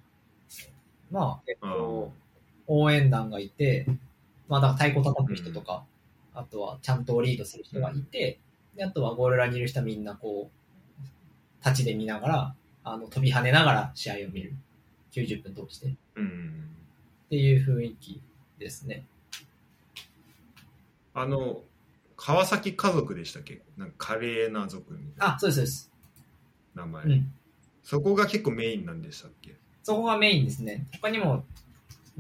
まあ、えっあと、応援団がいて、まあ、だから太鼓叩く人とか、あとはちゃんとリードする人がいて、であとはゴール裏にいる人はみんなこう、立ちで見ながら、あの、飛び跳ねながら試合を見る。90分通して。っうんていう雰囲気ですね。あの川崎家族でしたっけ？なんか華麗な族みたいなあ、そうです、そうです。名前、うん。そこが結構メインなんでしたっけ？そこがメインですね。他にも、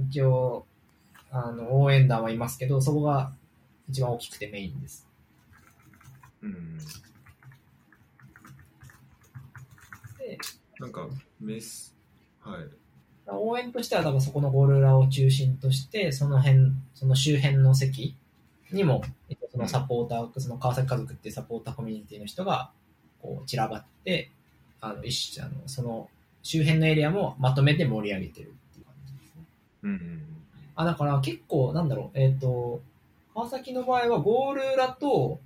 一応、あの、応援団はいますけど、そこが一番大きくてメインです。うんで、なんかメスはい応援としては多分そこのゴール裏を中心として、その辺、その周辺の席にも、えっとそのサポーター、その川崎家族っていうサポーターコミュニティの人が、こう、散らばって、あの、一種、あの、その周辺のエリアもまとめて盛り上げてるっていう感じですね。うんあ、だから結構、なんだろう、えっ、と、川崎の場合はゴール裏と、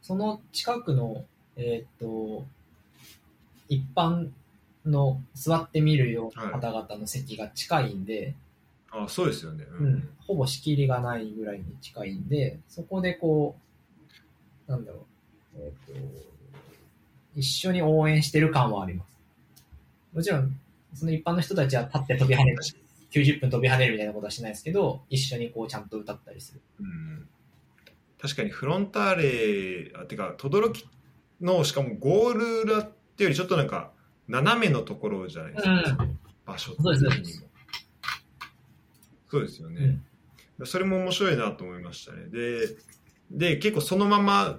その近くの、えっ、と、一般の座ってみるような方々の席が近いんで、あそうですよね。ううん、ほぼ仕切りがないぐらいに近いんで、そこでこう、なんだろう、えっ、と、一緒に応援してる感はあります。もちろん、その一般の人たちは立って飛び跳ねる、90分飛び跳ねるみたいなことはしないですけど、一緒にこうちゃんと歌ったりする。うん確かにフロンターレあてか轟のしかもゴール裏っていうよりちょっとなんか斜めのところじゃないですか、うん。場所的にも。そうですよね、それも面白いなと思いましたね。でで結構そのまま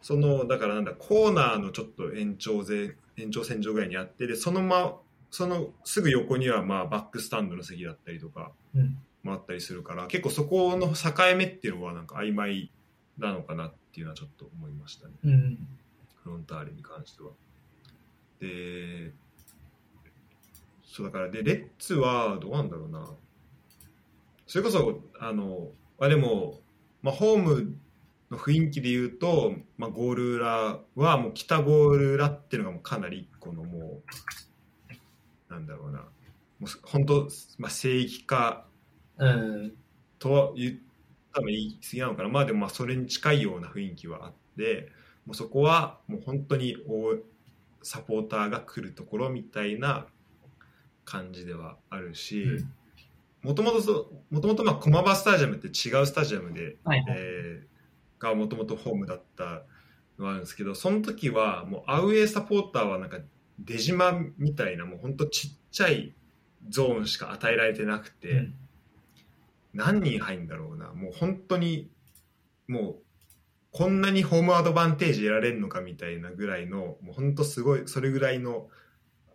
そのだからなんだコーナーのちょっと延長で延長線上ぐらいにあってでそのまそのすぐ横にはまあバックスタンドの席だったりとかうん。もあったりするから結構そこの境目っていうのはなんか曖昧なのかなっていうのはちょっと思いましたね。うん。フロンターレに関しては。でそうだからでレッツはどうなんだろうな。それこそあのあでも、まあ、ホームの雰囲気で言うと、まあ、ゴール裏はもう北ゴール裏っていうのがもうかなり一個のもうなんだろうな。もう本当、まあ、聖域化うん。とは言ったら言い過ぎなのかな。まあでもまあそれに近いような雰囲気はあってもうそこはもう本当に応サポーターが来るところみたいな感じではあるしうんもともともともとまあ駒場スタジアムって違うスタジアムで、はいはい。えーがもともとホームだったのがあるんですけどその時はもうアウェーサポーターはなんか出島みたいなもう本当ちっちゃいゾーンしか与えられてなくて。うん何人入るんだろうなもう本当にもうこんなにホームアドバンテージ得られるのかみたいなぐらいのもう本当すごいそれぐらいの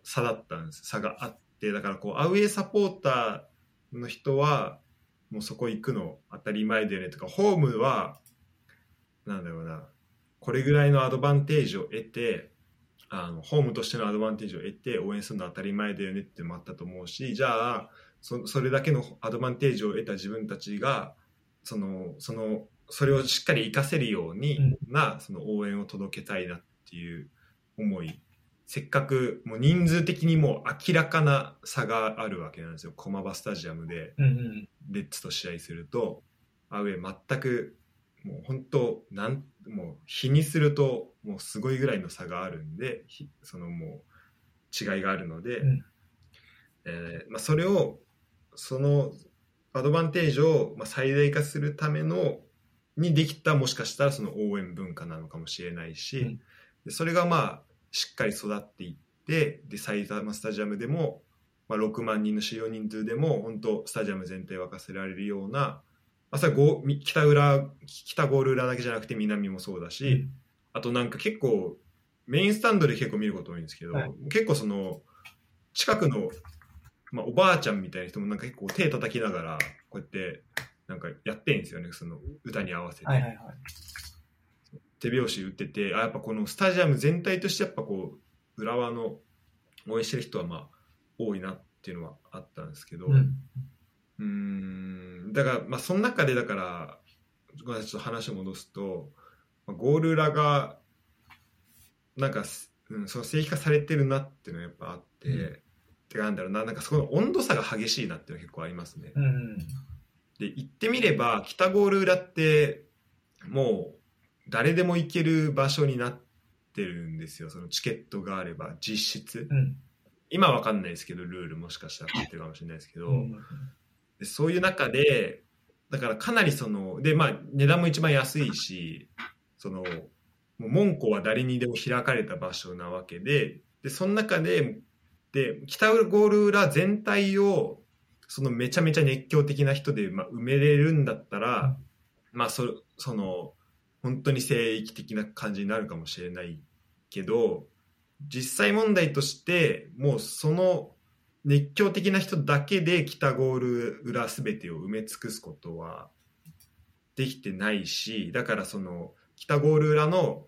差だったんです。差があってだからこうアウェーサポーターの人はもうそこ行くの当たり前だよねとかホームはなんだろうなこれぐらいのアドバンテージを得てあのホームとしてのアドバンテージを得て応援するの当たり前だよねってもあったと思うしじゃあそそれだけのアドバンテージを得た自分たちがそのそのそれをしっかり活かせるようにうん。な、その応援を届けたいなっていう思い。せっかくもう人数的にもう明らかな差があるわけなんですよ。駒場スタジアムで。レッツと試合すると。アウェー全くもう本当なんもう日にするともうすごいぐらいの差があるんでひそのもう違いがあるので、うん。えーまあ、それをそのアドバンテージをまあ最大化するためのにできたもしかしたらその応援文化なのかもしれないし、うん。でそれがまあしっかり育っていってで埼玉スタジアムでも、まあ、6万人の使用人数でも本当スタジアム全体を沸かせられるような、まあ、それはゴー北裏北ゴール裏だけじゃなくて南もそうだし、あとなんか結構メインスタンドで結構見ること多いんですけど、はい。結構その近くの、まあ、おばあちゃんみたいな人もなんか結構手叩きながらこうやってなんかやってんですよねその歌に合わせて、はいはいはい。手拍子打っててあやっぱこのスタジアム全体としてやっぱこう浦和の応援してる人はまあ多いなっていうのはあったんですけど、うん。んだから、まあ、その中でだからごめんなさいちょっと話を戻すと、まあゴール裏がなんかす、うん、その正規化されてるなっていうのがやっぱあって、うんてかなんだろうななんかそこの温度差が激しいなっていうのが結構ありますね。うんうん。で言ってみれば北ゴール裏ってもう誰でも行ける場所になってるんですよ。そのチケットがあれば実質。うん。今は分かんないですけどルールもしかしたら変ってるかもしれないですけど、うん。でそういう中でだからかなりそのでまあ値段も一番安いしそのもう門戸は誰にでも開かれた場所なわけででその中でで北ゴール裏全体をそのめちゃめちゃ熱狂的な人で、まあ、埋めれるんだったら、まあそその本当に聖域的な感じになるかもしれないけど実際問題としてもうその熱狂的な人だけで北ゴール裏全てを埋め尽くすことはできてないしだからその北ゴール裏の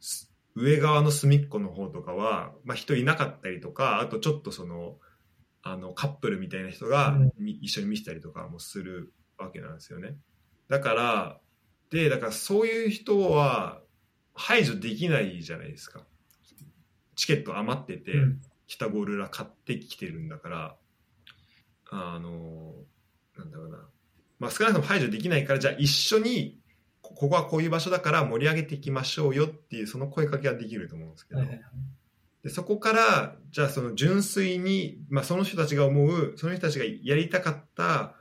す上側の隅っこの方とかは、まあ、人いなかったりとかあとちょっとそのあのカップルみたいな人がうん。み一緒に見せたりとかもするわけなんですよね。だからでだからそういう人は排除できないじゃないですか。チケット余ってて、うん。来たゴール裏買ってきてるんだからあのなんだろうな、まあ、少なくとも排除できないからじゃあ一緒にこここはこういう場所だから盛り上げていきましょうよっていうその声かけはできると思うんですけど、はいはいはいでそこからじゃあその純粋に、まあ、その人たちが思うその人たちがやりたかった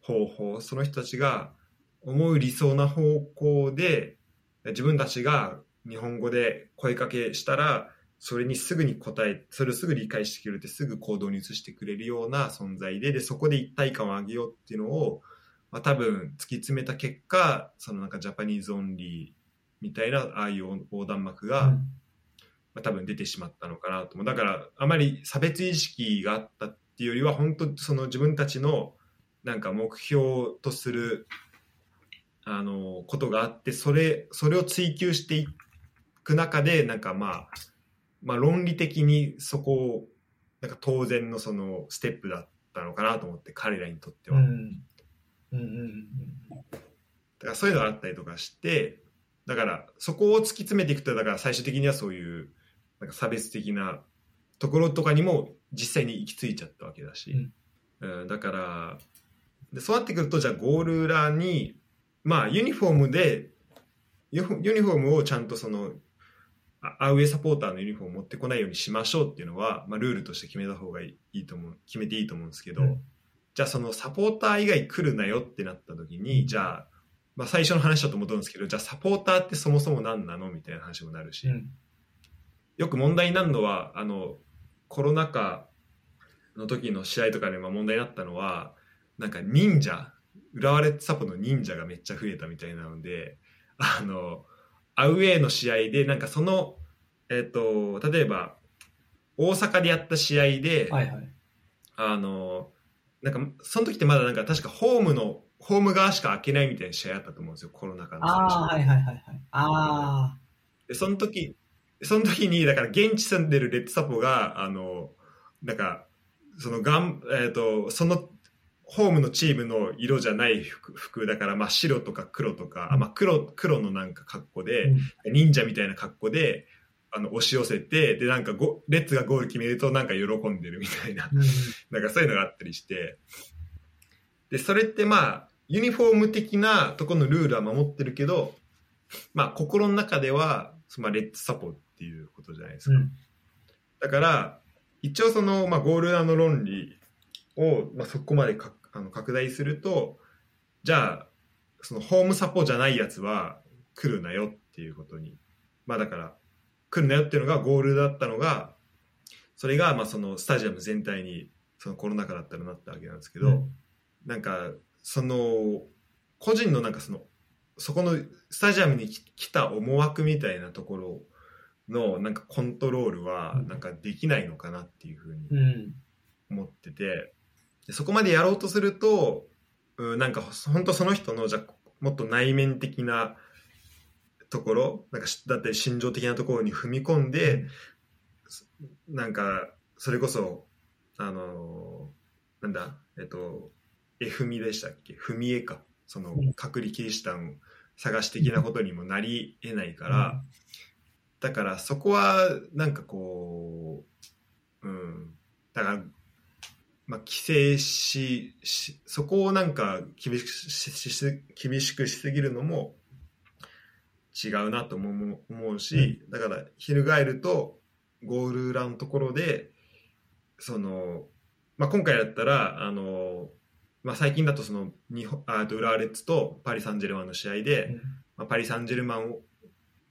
方法その人たちが思う理想な方向で自分たちが日本語で声かけしたらそれにすぐに答えそれをすぐ理解してくれてすぐ行動に移してくれるような存在ででそこで一体感を上げようっていうのを、まあ、多分突き詰めた結果そのなんか Japanese only みたいなああいう横断幕が、うん、多分出てしまったのかなと思う。だからあまり差別意識があったっていうよりは本当その自分たちのなんか目標とするあのことがあってそれそれを追求していく中でなんかまあまあ論理的にそこをなんか当然のそのステップだったのかなと思って彼らにとっては、うんうんうんうん。だからそういうのがあったりとかしてだからそこを突き詰めていくとだから最終的にはそういうなんか差別的なところとかにも実際に行き着いちゃったわけだし、うん。だからでそうなってくるとじゃあゴール裏にまあユニフォームでユニフォームをちゃんとそのあアウェーサポーターのユニフォームを持ってこないようにしましょうっていうのは、まあ、ルールとして決めた方がいいと思う決めていいと思うんですけど、うん。じゃあそのサポーター以外来るなよってなった時にじゃあ、まあ、最初の話だと思うんですけどじゃあサポーターってそもそも何なのみたいな話もなるし、うんよく問題になるのはあのコロナ禍の時の試合とかでまあ問題になったのはなんか忍者浦和レッズサポの忍者がめっちゃ増えたみたいなのであのアウェーの試合でなんかその、えっと例えば大阪でやった試合で、はいはい。あのなんかその時ってまだなんか確かホームのホーム側しか開けないみたいな試合あったと思うんですよコロナ禍の最初。ああはいはいはいはい。あでその時その時にだから現地住んでるレッドサポがあのなんかそのがん、えー、とそのホームのチームの色じゃない服服だから、まあ、白とか黒とか、あまあ、黒黒のなんか格好あで、忍者みたいな格好であの押し寄せてでなんかゴレッツがゴール決めるとなんか喜んでるみたいな。うん。うんなんかそういうのがあったりして。でそれってまあユニフォーム的なところのルールは守ってるけどまあ心の中では、まあ、レッツサポっていうことじゃないですか、うん。だから一応その、まあ、ゴール裏の論理を、まあ、そこまでかあの拡大するとじゃあそのホームサポじゃないやつは来るなよっていうことにまあだから来るなよっていうのがゴールだったのがそれがまあそのスタジアム全体にそのコロナ禍だったらなったわけなんですけど、うん。なんかその個人のなんかそのそこのスタジアムにき来た思惑みたいなところのなんかコントロールはうん。なんかできないのかなっていうふうにうん。思っててでそこまでやろうとするとうんなんか本当その人のじゃあもっと内面的なところなんかしだって心情的なところに踏み込んで、なんかそれこそあのなんだえっと絵踏みでしたっけ？踏み絵か。そのうん。隔離キリシタンを探し的なことにもなりえないから、だからそこはなんかこううん。だからまあ規制ししそこをなんか厳しくし厳しくしすぎるのも違うなと思う思うし、だから翻るとゴール裏のところでその、まあ、今回だったらあの、まあ、最近だとその日本あと浦和レッズとパリ・サンジェルマンの試合で、まあ、パリ・サンジェルマンを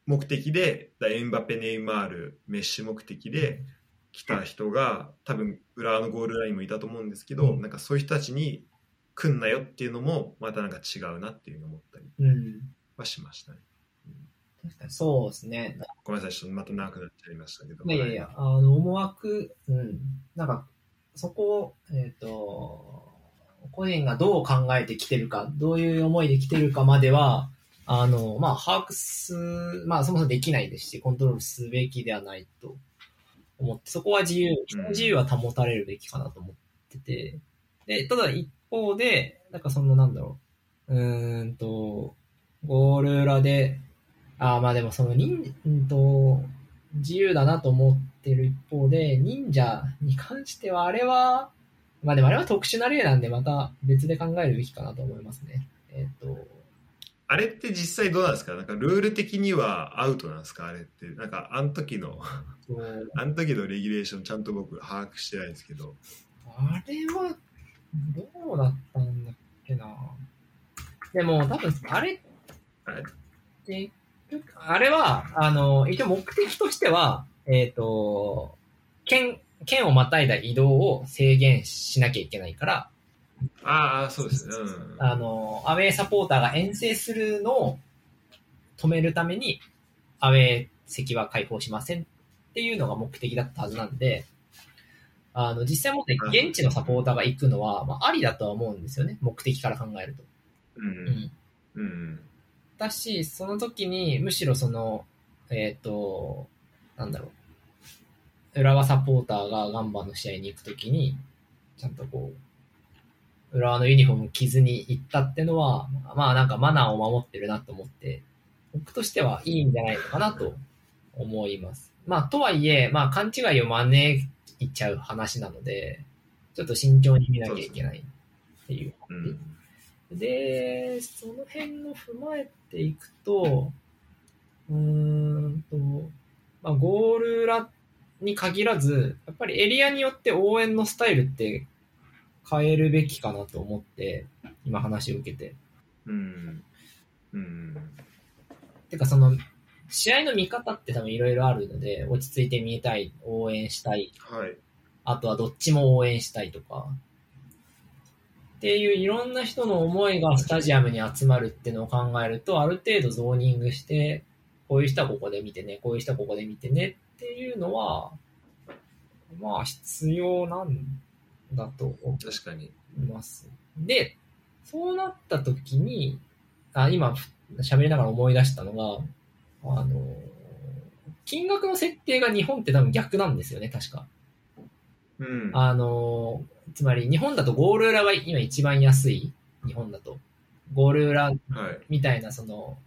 目的でだエンバペ、ネイマールメッシ目的で来た人が多分浦和のゴールラインもいたと思うんですけど、うんなんかそういう人たちに来んなよっていうのもまたなんか違うなっていうのを思ったりうんはしましたね。確かにそうですね。ごめんなさい、ちょっとまた長くなっちゃいましたけど。いやいやあの、思惑、うん。なんか、そこを、えっ、と、個人がどう考えてきてるか、どういう思いで来てるかまでは、あの、まあ、把握す、まあ、そもそもできないですし、コントロールすべきではないと思って、そこは自由、人の自由は保たれるべきかなと思ってて、で、ただ一方で、なんかその、なんだろう、うーんと、ゴール裏で、ああ、まあでもその人、うんと、自由だなと思っってる一方で、忍者に関しては、あれは、まあでもあれは特殊な例なんで、また別で考えるべきかなと思いますね。えっ、と、あれって実際どうなんですか？なんかルール的にはアウトなんですか？あれって。なんかあの時の、あの時のレギュレーションちゃんと僕把握してないんですけど。あれは、どうだったんだっけな？でも、多分、あれはい結局、あれは、あの、一応目的としては、えっ、と、県、県をまたいだ移動を制限しなきゃいけないから、ああ、そうですね。うん。あの、アウェーサポーターが遠征するのを止めるために、アウェー席は開放しませんっていうのが目的だったはずなんで、あの、実際もって現地のサポーターが行くのは、まあ、ありだとは思うんですよね。目的から考えると。う。うんん。うん。だし、その時に、むしろその、えっ、と、なんだろう。浦和サポーターがガンバの試合に行くときに、ちゃんとこう、浦和のユニフォーム着ずに行ったってのは、まあなんかマナーを守ってるなと思って、僕としてはいいんじゃないのかなと思います。まあとはいえ、まあ勘違いを招いちゃう話なので、ちょっと慎重に見なきゃいけないっていううん。で、その辺を踏まえていくと、うーんと、まあ、ゴール裏に限らず、やっぱりエリアによって応援のスタイルって変えるべきかなと思って、今話を受けて。うん。うん。てかその、試合の見方って多分いろいろあるので、落ち着いて見たい、応援したい、はい。あとはどっちも応援したいとか、っていういろんな人の思いがスタジアムに集まるっていうのを考えると、ある程度ゾーニングして、こういう人はここで見てね、こういう人はここで見てねっていうのは、まあ必要なんだと思確かに。います。で、そうなった時に、あ今喋りながら思い出したのが、あの、金額の設定が日本って多分逆なんですよね、確か。うん。あの、つまり日本だとゴール裏が今一番安い。日本だと。ゴール裏はい。みたいな、その、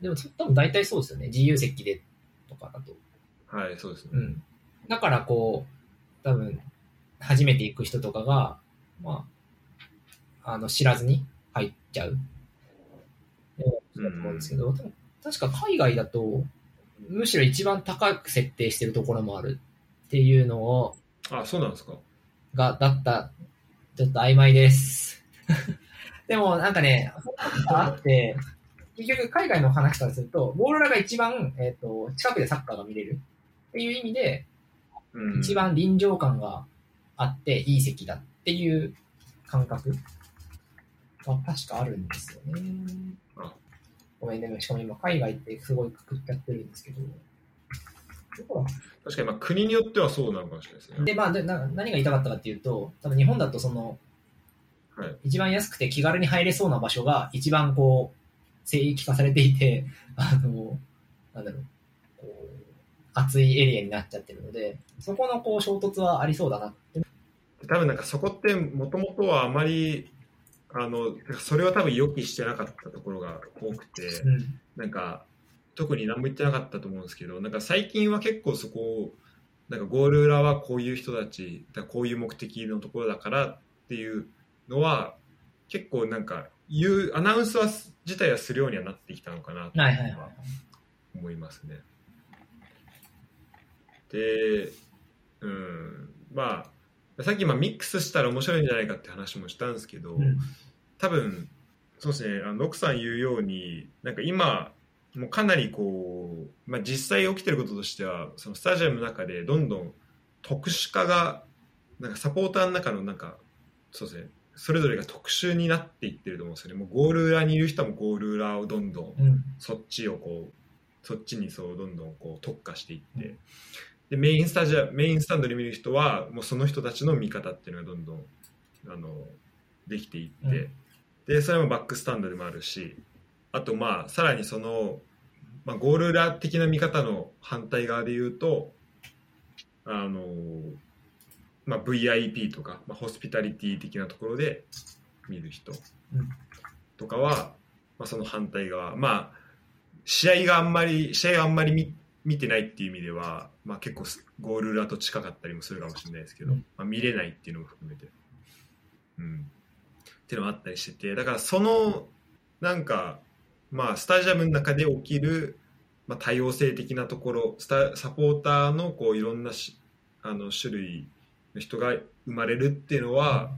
でも多分大体そうですよね。自由席でとかだと。はい、そうですね。うん。だからこう、多分、初めて行く人とかが、まあ、あの、知らずに入っちゃう。だと思うんですけど、でも確か海外だと、むしろ一番高く設定してるところもあるっていうのを、あ、そうなんですか。が、だった、ちょっと曖昧です。でもなんかね、あって、結局海外の話からすると、ゴール裏が一番、えっ、と、近くでサッカーが見れるっていう意味で、うん。一番臨場感があっていい席だっていう感覚が確かあるんですよねあ。ごめんね、しかも今海外ってすごいくくっちゃってるんですけど。確かに、まあ、国によってはそうなのかもしれないですね。で、まあでな、何が言いたかったかっていうと、多分日本だとその、はい一番安くて気軽に入れそうな場所が一番こう、聖域化されていて、あの、なんだろう、こう、熱いエリアになっちゃってるので、そこのこう衝突はありそうだなって。多分なんかそこってもともとはあまりあのそれは多分予期してなかったところが多くてうん。なんか特に何も言ってなかったと思うんですけどなんか最近は結構そこをなんかゴール裏はこういう人たちだこういう目的のところだからっていうのは結構なんか言うアナウンスは自体はするようにはなってきたのかなとはいはいはい。思いますね。で、うん、まあ、さっきまあミックスしたら面白いんじゃないかって話もしたんですけど、うん。多分、そうですね、あの、ロクさん言うように、なんか今、もうかなりこう、まあ実際起きてることとしては、そのスタジアムの中でどんどん特殊化が、なんかサポーターの中のなんか、そうですね、それぞれが特殊になっていってると思うんですよね。もうゴール裏にいる人はもうゴール裏をどんどんうん。そっちをこうそっちにそうどんどんこう特化していって、でメインスタジアメインスタンドで見る人はもうその人たちの見方っていうのがどんどんあのできていって、でそれもバックスタンドでもあるしあとまあさらにその、まあ、ゴール裏的な見方の反対側で言うとあの、まあ、VIP とか、まあ、ホスピタリティ的なところで見る人うんとかは、まあ、その反対側。まあ試合があんまり試合があんまり見見てないっていう意味では、まあ、結構ゴール裏と近かったりもするかもしれないですけど、うん。まあ、見れないっていうのも含めて、うん、っていうのもあったりしててだからそのなんか、まあ、スタジアムの中で起きる、まあ、多様性的なところスタサポーターのこういろんなしあの種類の人が生まれるっていうのは、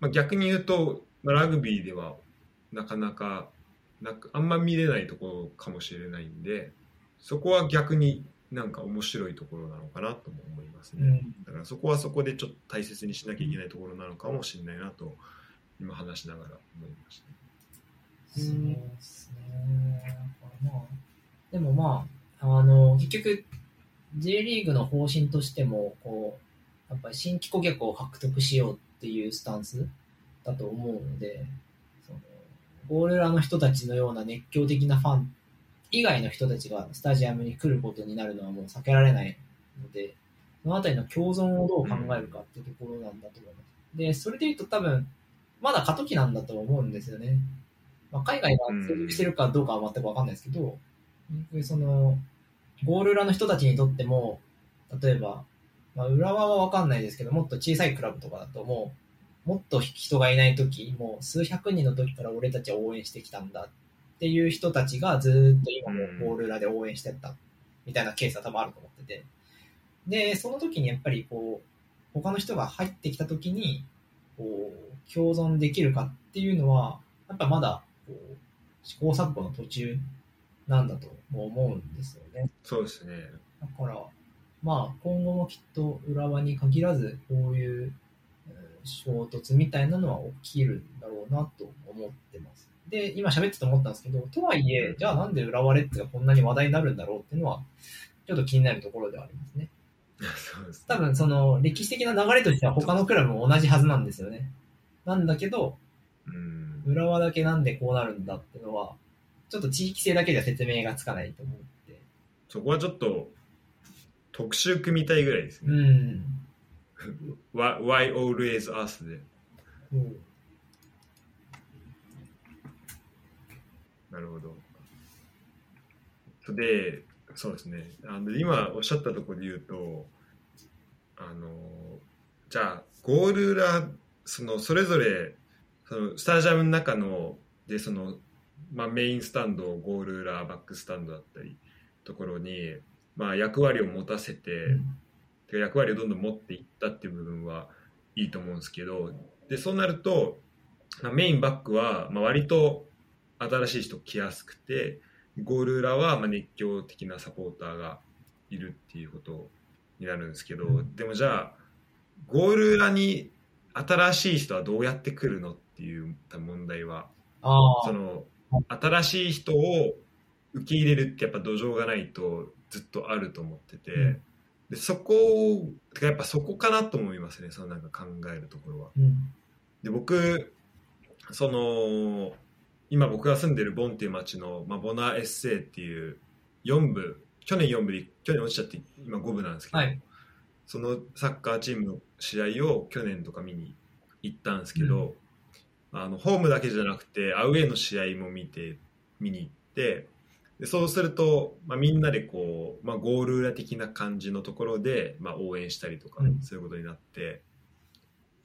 まあ、逆に言うと、まあ、ラグビーではなかなかなあんま見れないところかもしれないんでそこは逆になんか面白いところなのかなとも思いますね、うん。だからそこはそこでちょっと大切にしなきゃいけないところなのかもしれないなと今話しながら思いました、そうですね。まあ、でもまあ、あの、結局、J リーグの方針としても、こう、やっぱり新規顧客を獲得しようっていうスタンスだと思うので、そのゴール裏の人たちのような熱狂的なファン以外の人たちがスタジアムに来ることになるのはもう避けられないので、そのあたりの共存をどう考えるかっていうところなんだと思います。で、それで言うと多分、まだ過渡期なんだと思うんですよね。まあ、海外が成熟してるかどうかは全くわかんないですけど、その、ゴール裏の人たちにとっても、例えば、まあ、浦和はわかんないですけど、もっと小さいクラブとかだともう、もっと人がいない時、もう数百人の時から俺たちは応援してきたんだっていう人たちがずーっと今もゴール裏で応援してったみたいなケースは多分あると思ってて。で、その時にやっぱりこう、他の人が入ってきた時に、こう、共存できるかっていうのは、やっぱまだ、こう、試行錯誤の途中なんだと思うんですよね。そうですねだから、まあ、今後もきっと浦和に限らず、こういうえー衝突みたいなのは起きるんだろうなと思ってます。で、今喋ってて思ったんですけど、とはいえ、じゃあなんで浦和レッズがこんなに話題になるんだろうっていうのは、ちょっと気になるところではありますね。そうですね多分その歴史的な流れとしては他のクラブも同じはずなんですよね。なんだけど、うん浦和だけなんでこうなるんだっていうのは、ちょっと地域性だけでは説明がつかないと思って。そこはちょっと特集組みたいぐらいですうね、ん。Why, Why Always Us でうんなるほど。で、そうですね。あの今おっしゃったところで言うと、あのじゃあゴール裏そのそれぞれそのスタジアムの中のでそのまあメインスタンドゴール裏バックスタンドだったりところにまあ役割を持たせて、てか役割をどんどん持っていったっていう部分はいいと思うんですけどでそうなると、まあ、メインバックは、まあ、割と新しい人来やすくてゴール裏はまあ熱狂的なサポーターがいるっていうことになるんですけど、うんでもじゃあゴール裏に新しい人はどうやって来るのっていう問題はそ、の新しい人を受け入れるってやっぱ土壌がないとずっとあると思ってて、うんでそこをやっぱそこかなと思いますねそのなんか考えるところは。うん。で僕その今僕が住んでるボンっていう町の、まあ、ボナーエッセイっていう4部去年4部で去年落ちちゃって今5部なんですけど、はい。そのサッカーチームの試合を去年とか見に行ったんですけど、あのホームだけじゃなくてアウェーの試合も見て見に行ってでそうすると、まあ、みんなでこう、まあ、ゴール裏的な感じのところで、まあ、応援したりとか、うん。そういうことになって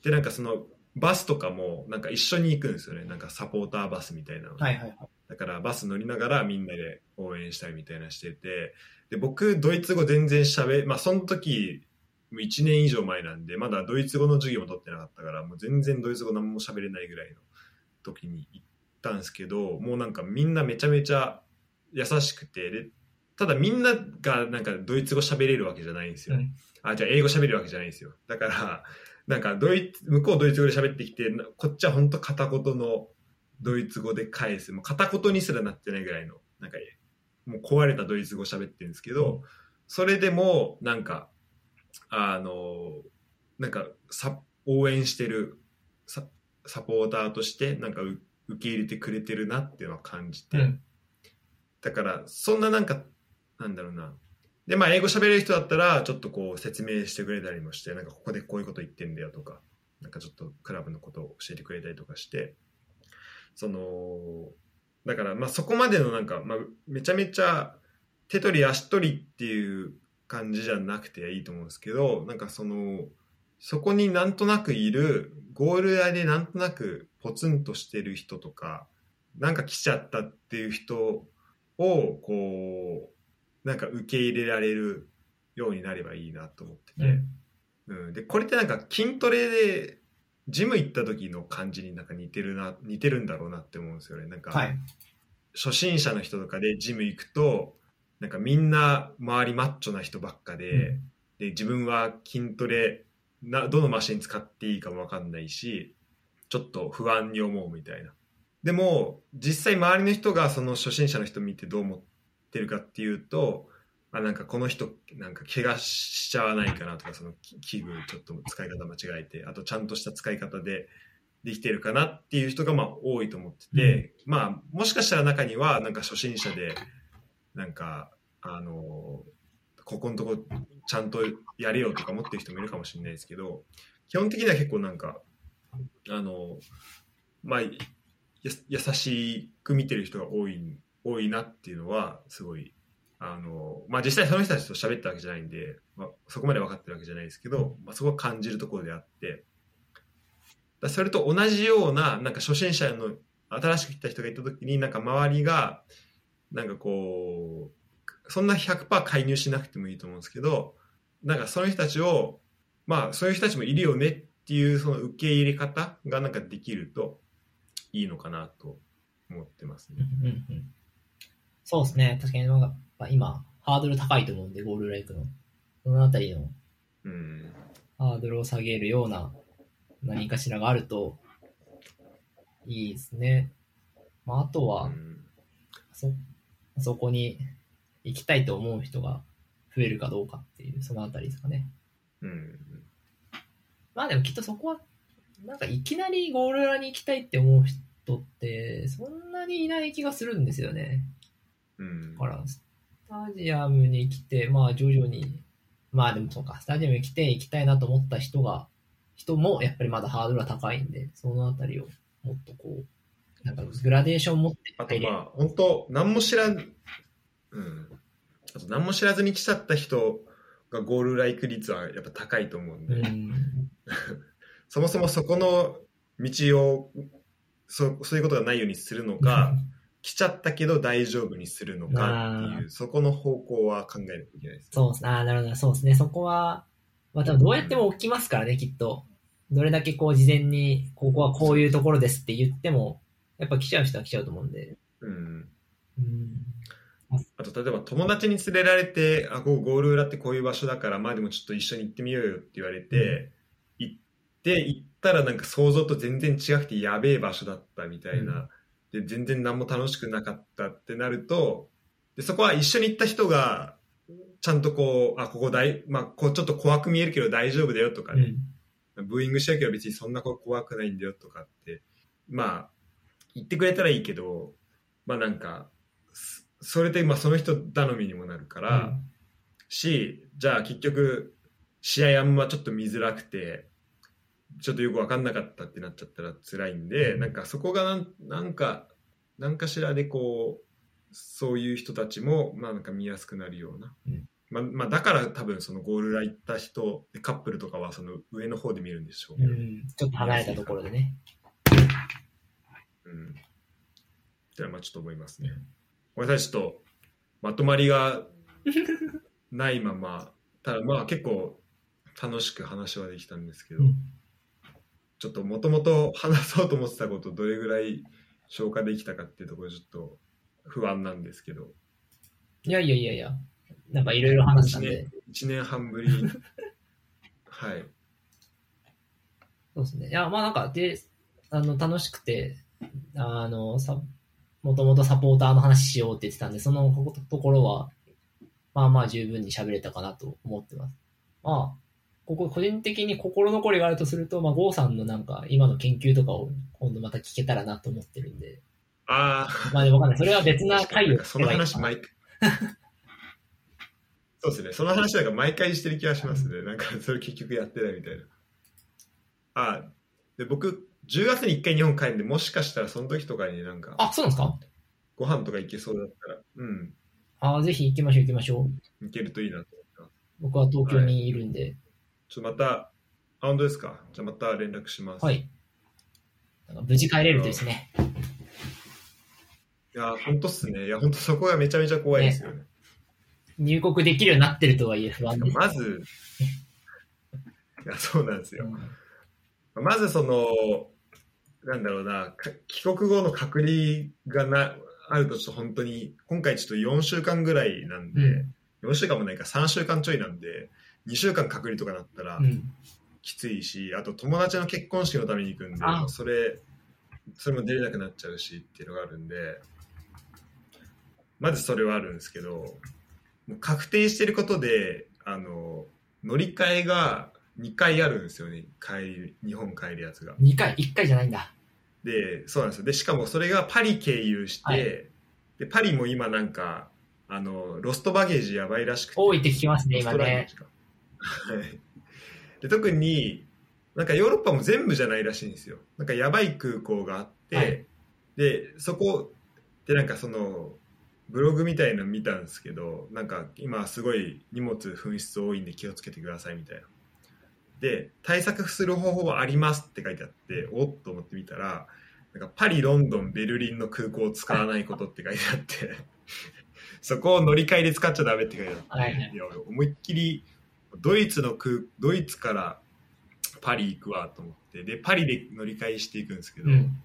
でなんかそのバスとかもなんか一緒に行くんですよね。なんかサポーターバスみたいなの、はいはいはい。だからバス乗りながらみんなで応援したりみたいなしてて。で僕ドイツ語全然しゃべまあその時1年以上前なんでまだドイツ語の授業も取ってなかったからもう全然ドイツ語何も喋れないぐらいの時に行ったんですけどもうなんかみんなめちゃめちゃ優しくてでただみんながなんかドイツ語喋れるわけじゃないんですよ、うん。あじゃあ英語喋れるわけじゃないんですよ。だからなんかドイツ向こうドイツ語で喋ってきてなこっちは本当片言のドイツ語で返す。もう片言にすらなってないぐらいのなんかもう壊れたドイツ語喋ってるんですけど、それでもなんかあのなんかさ応援してるササポーターとしてなんかう受け入れてくれてるなっていうのは感じて、うん。だからそんななんかなんだろうなでまあ英語喋れる人だったらちょっとこう説明してくれたりもしてなんかここでこういうこと言ってんだよとかなんかちょっとクラブのことを教えてくれたりとかしてそのだからまあそこまでのなんか、まあ、めちゃめちゃ手取り足取りっていう感じじゃなくていいと思うんですけどなんかそのそこになんとなくいるゴール裏でなんとなくポツンとしてる人とかなんか来ちゃったっていう人をこうなんか受け入れられるようになればいいなと思ってて、うん。うん、でこれってなんか筋トレでジム行った時の感じになんか似てるな似てるんだろうなって思うんですよね。なんか、はい。初心者の人とかでジム行くとなんかみんな周りマッチョな人ばっかで,、うん。で自分は筋トレなどのマシン使っていいかも分かんないしちょっと不安に思うみたいな。でも実際周りの人がその初心者の人見てどう思ってるかっていうとあなんかこの人なんか怪我しちゃわないかなとかそのき器具ちょっと使い方間違えてあとちゃんとした使い方でできてるかなっていう人がまあ多いと思ってて、まあもしかしたら中にはなんか初心者でなんかあのここのとこちゃんとやれよとか思ってる人もいるかもしれないですけど基本的には結構なんかあのまあや優しく見てる人が多い多いなっていうのはすごいあのまあ実際その人たちと喋ったわけじゃないんで、まあ、そこまで分かってるわけじゃないですけど、まあ、そこは感じるところであってだそれと同じようななんか初心者の新しく来た人がいた時になんか周りがなんかこうそんな100%介入しなくてもいいと思うんですけどなんかその人たちをまあそういう人たちもいるよねっていうその受け入れ方がなんかできるといいのかなと思ってますね。うんうんそうですね。確かにまあ今、ハードル高いと思うんで、ゴール裏行くの。そのあたりのうんハードルを下げるような何かしらがあるといいですね。まあ、あとは、うんそ、そこに行きたいと思う人が増えるかどうかっていう、そのあたりですかね。うんまあでもきっとそこは、なんかいきなりゴール裏に行きたいって思う人って、そんなにいない気がするんですよね。うん。だから、スタジアムに来て、まあ徐々に、まあでもそうか、スタジアムに来て行きたいなと思った人が、人もやっぱりまだハードルは高いんで、そのあたりをもっとこう、なんかグラデーション持ってあとまあ本当何も知らん、うん、あと何も知らずに来ちゃった人がゴール裏行く率はやっぱ高いと思うんで、うん、そもそもそこの道をそそういうことがないようにするのか、来ちゃったけど大丈夫にするのかっていうそこの方向は考えなきゃいけないですね。そう。あーなるほど。そうですね。そこは、まあ多分どうやっても起きますからね、きっと。どれだけこう事前に、ここはこういうところですって言っても、やっぱ来ちゃう人は来ちゃうと思うんで。うんうん。あと例えば友達に連れられてあここゴール裏ってこういう場所だからまあでもちょっと一緒に行ってみようよって言われて、行って行ったらなんか想像と全然違くてやべえ場所だったみたいな、で全然何も楽しくなかったってなるとでそこは一緒に行った人がちゃんとこうあここ大、まあ、こうちょっと怖く見えるけど大丈夫だよとかね、うん。ブーイングしたけど別にそんな怖くないんだよとかってまあ言ってくれたらいいけどまあなんかそそれでまあその人頼みにもなるから、しじゃあ結局試合あんまちょっと見づらくてちょっとよく分かんなかったってなっちゃったら辛いんで、うんなんかそこがなんなんか何かしらでこうそういう人たちもまあなんか見やすくなるような、うんまあまあ、だから多分そのゴールラ行った人でカップルとかはその上の方で見るんでしょううん。ちょっと離れたところでね。うん。ってのはまあちょっと思いますね。ごめんなさい、ちょっとまとまりがないまま、ただまあ結構楽しく話はできたんですけど、うんちょっともともと話そうと思ってたことどれぐらい消化できたかっていうところでちょっと不安なんですけど、いやいやいやいや。なんかいろいろ話したんで。1年半ぶり、はい。そうですね。いや、まあなんか、で、あの、楽しくて、あの、さ、もともとサポーターの話しようって言ってたんで、そのところは、まあまあ十分に喋れたかなと思ってます。まあ、ここ個人的に心残りがあるとすると、まあ、ゴーさんのなんか、今の研究とかを今度また聞けたらなと思ってるんで、ああ、まあでもわかんない。それは別な回をその話毎回。そうですね。その話なんか毎回してる気がしますね。なんかそれ結局やってないみたいな。あで僕10月に1回日本帰るんでもしかしたらその時とかになんかあ、そうなんですか？ご飯とか行けそうだったら。うん。ああ、ぜひ行きましょう行きましょう。行けるといいなと思ってます。僕は東京にいるんで。ちょっとまた、あ、本当ですか？じゃあまた連絡します。はい。無事帰れるとですね。いや、本当っすね。いや、本当そこがめちゃめちゃ怖いですよね。入国できるようになってるとはいえ不安です。まず、いや、そうなんですよ。うんまずその、なんだろうな、か帰国後の隔離がな、あるとちょっと本当に、今回ちょっと4週間ぐらいなんで、うん4週間もないか3週間ちょいなんで、2週間隔離とかなったらうん。きついし、あと友達の結婚式のために行くんであ、それ、それも出れなくなっちゃうしっていうのがあるんで、まずそれはあるんですけど、もう確定してることで、あの、乗り換えが2回あるんですよね、帰り、日本帰るやつが。2回、1回じゃないんだ。で、そうなんですよ。で、しかもそれがパリ経由して、はいで、パリも今なんか、あの、ロストバゲージやばいらしくて。多いって聞きますね、今ね。で特に、なんかヨーロッパも全部じゃないらしいんですよ。なんかやばい空港があって、はいで、そこでなんかその、ブログみたいなの見たんですけど、なんか今すごい荷物紛失多いんで気をつけてくださいみたいな。で、対策する方法はありますって書いてあって、おっと思ってみたら、なんかパリ、ロンドン、ベルリンの空港を使わないことって書いてあって、そこを乗り換えで使っちゃダメって書いてあって、はい思いっきりドイツの空ドイツからパリ行くわと思ってでパリで乗り換えしていくんですけど、うん。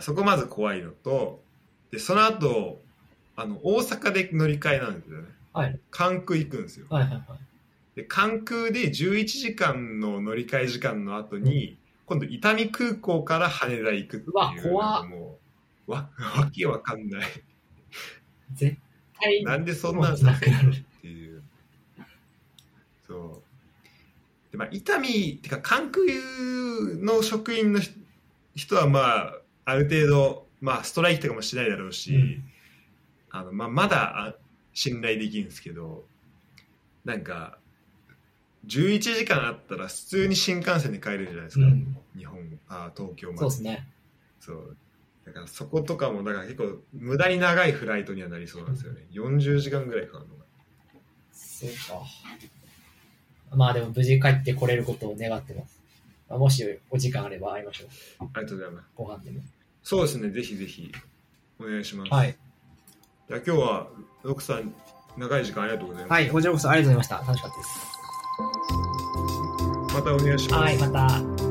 そこまず怖いのとでその後あの大阪で乗り換えなんですよね。はい。関空行くんですよ。はいはいはい。で関空で11時間の乗り換え時間の後に、今度伊丹空港から羽田行くっていううわもうわわけわかんない。絶対、なんでそんなんさせるのっていう。そう。で、まあ、伊丹、ってか、関空の職員の人人は、まあ、ある程度、まあ、ストライキとかもしないだろうし、うんあの、まあ、まだあ信頼できるんですけど、なんか、11時間あったら普通に新幹線で帰れるじゃないですか。うん。日本、あ東京まで。そうですね。そう。だからそことかも、だから結構無駄に長いフライトにはなりそうなんですよね。40時間ぐらいかかるのが。そうか。まあでも無事帰ってこれることを願ってます。まあ、もしお時間あれば会いましょう。ありがとうございます。ご飯でも。そうですね、ぜひぜひお願いします。はい。じゃあ今日は、ロクさん、長い時間ありがとうございます。はい、こちらこそありがとうございました。楽しかったです。またお願いします。はい、また。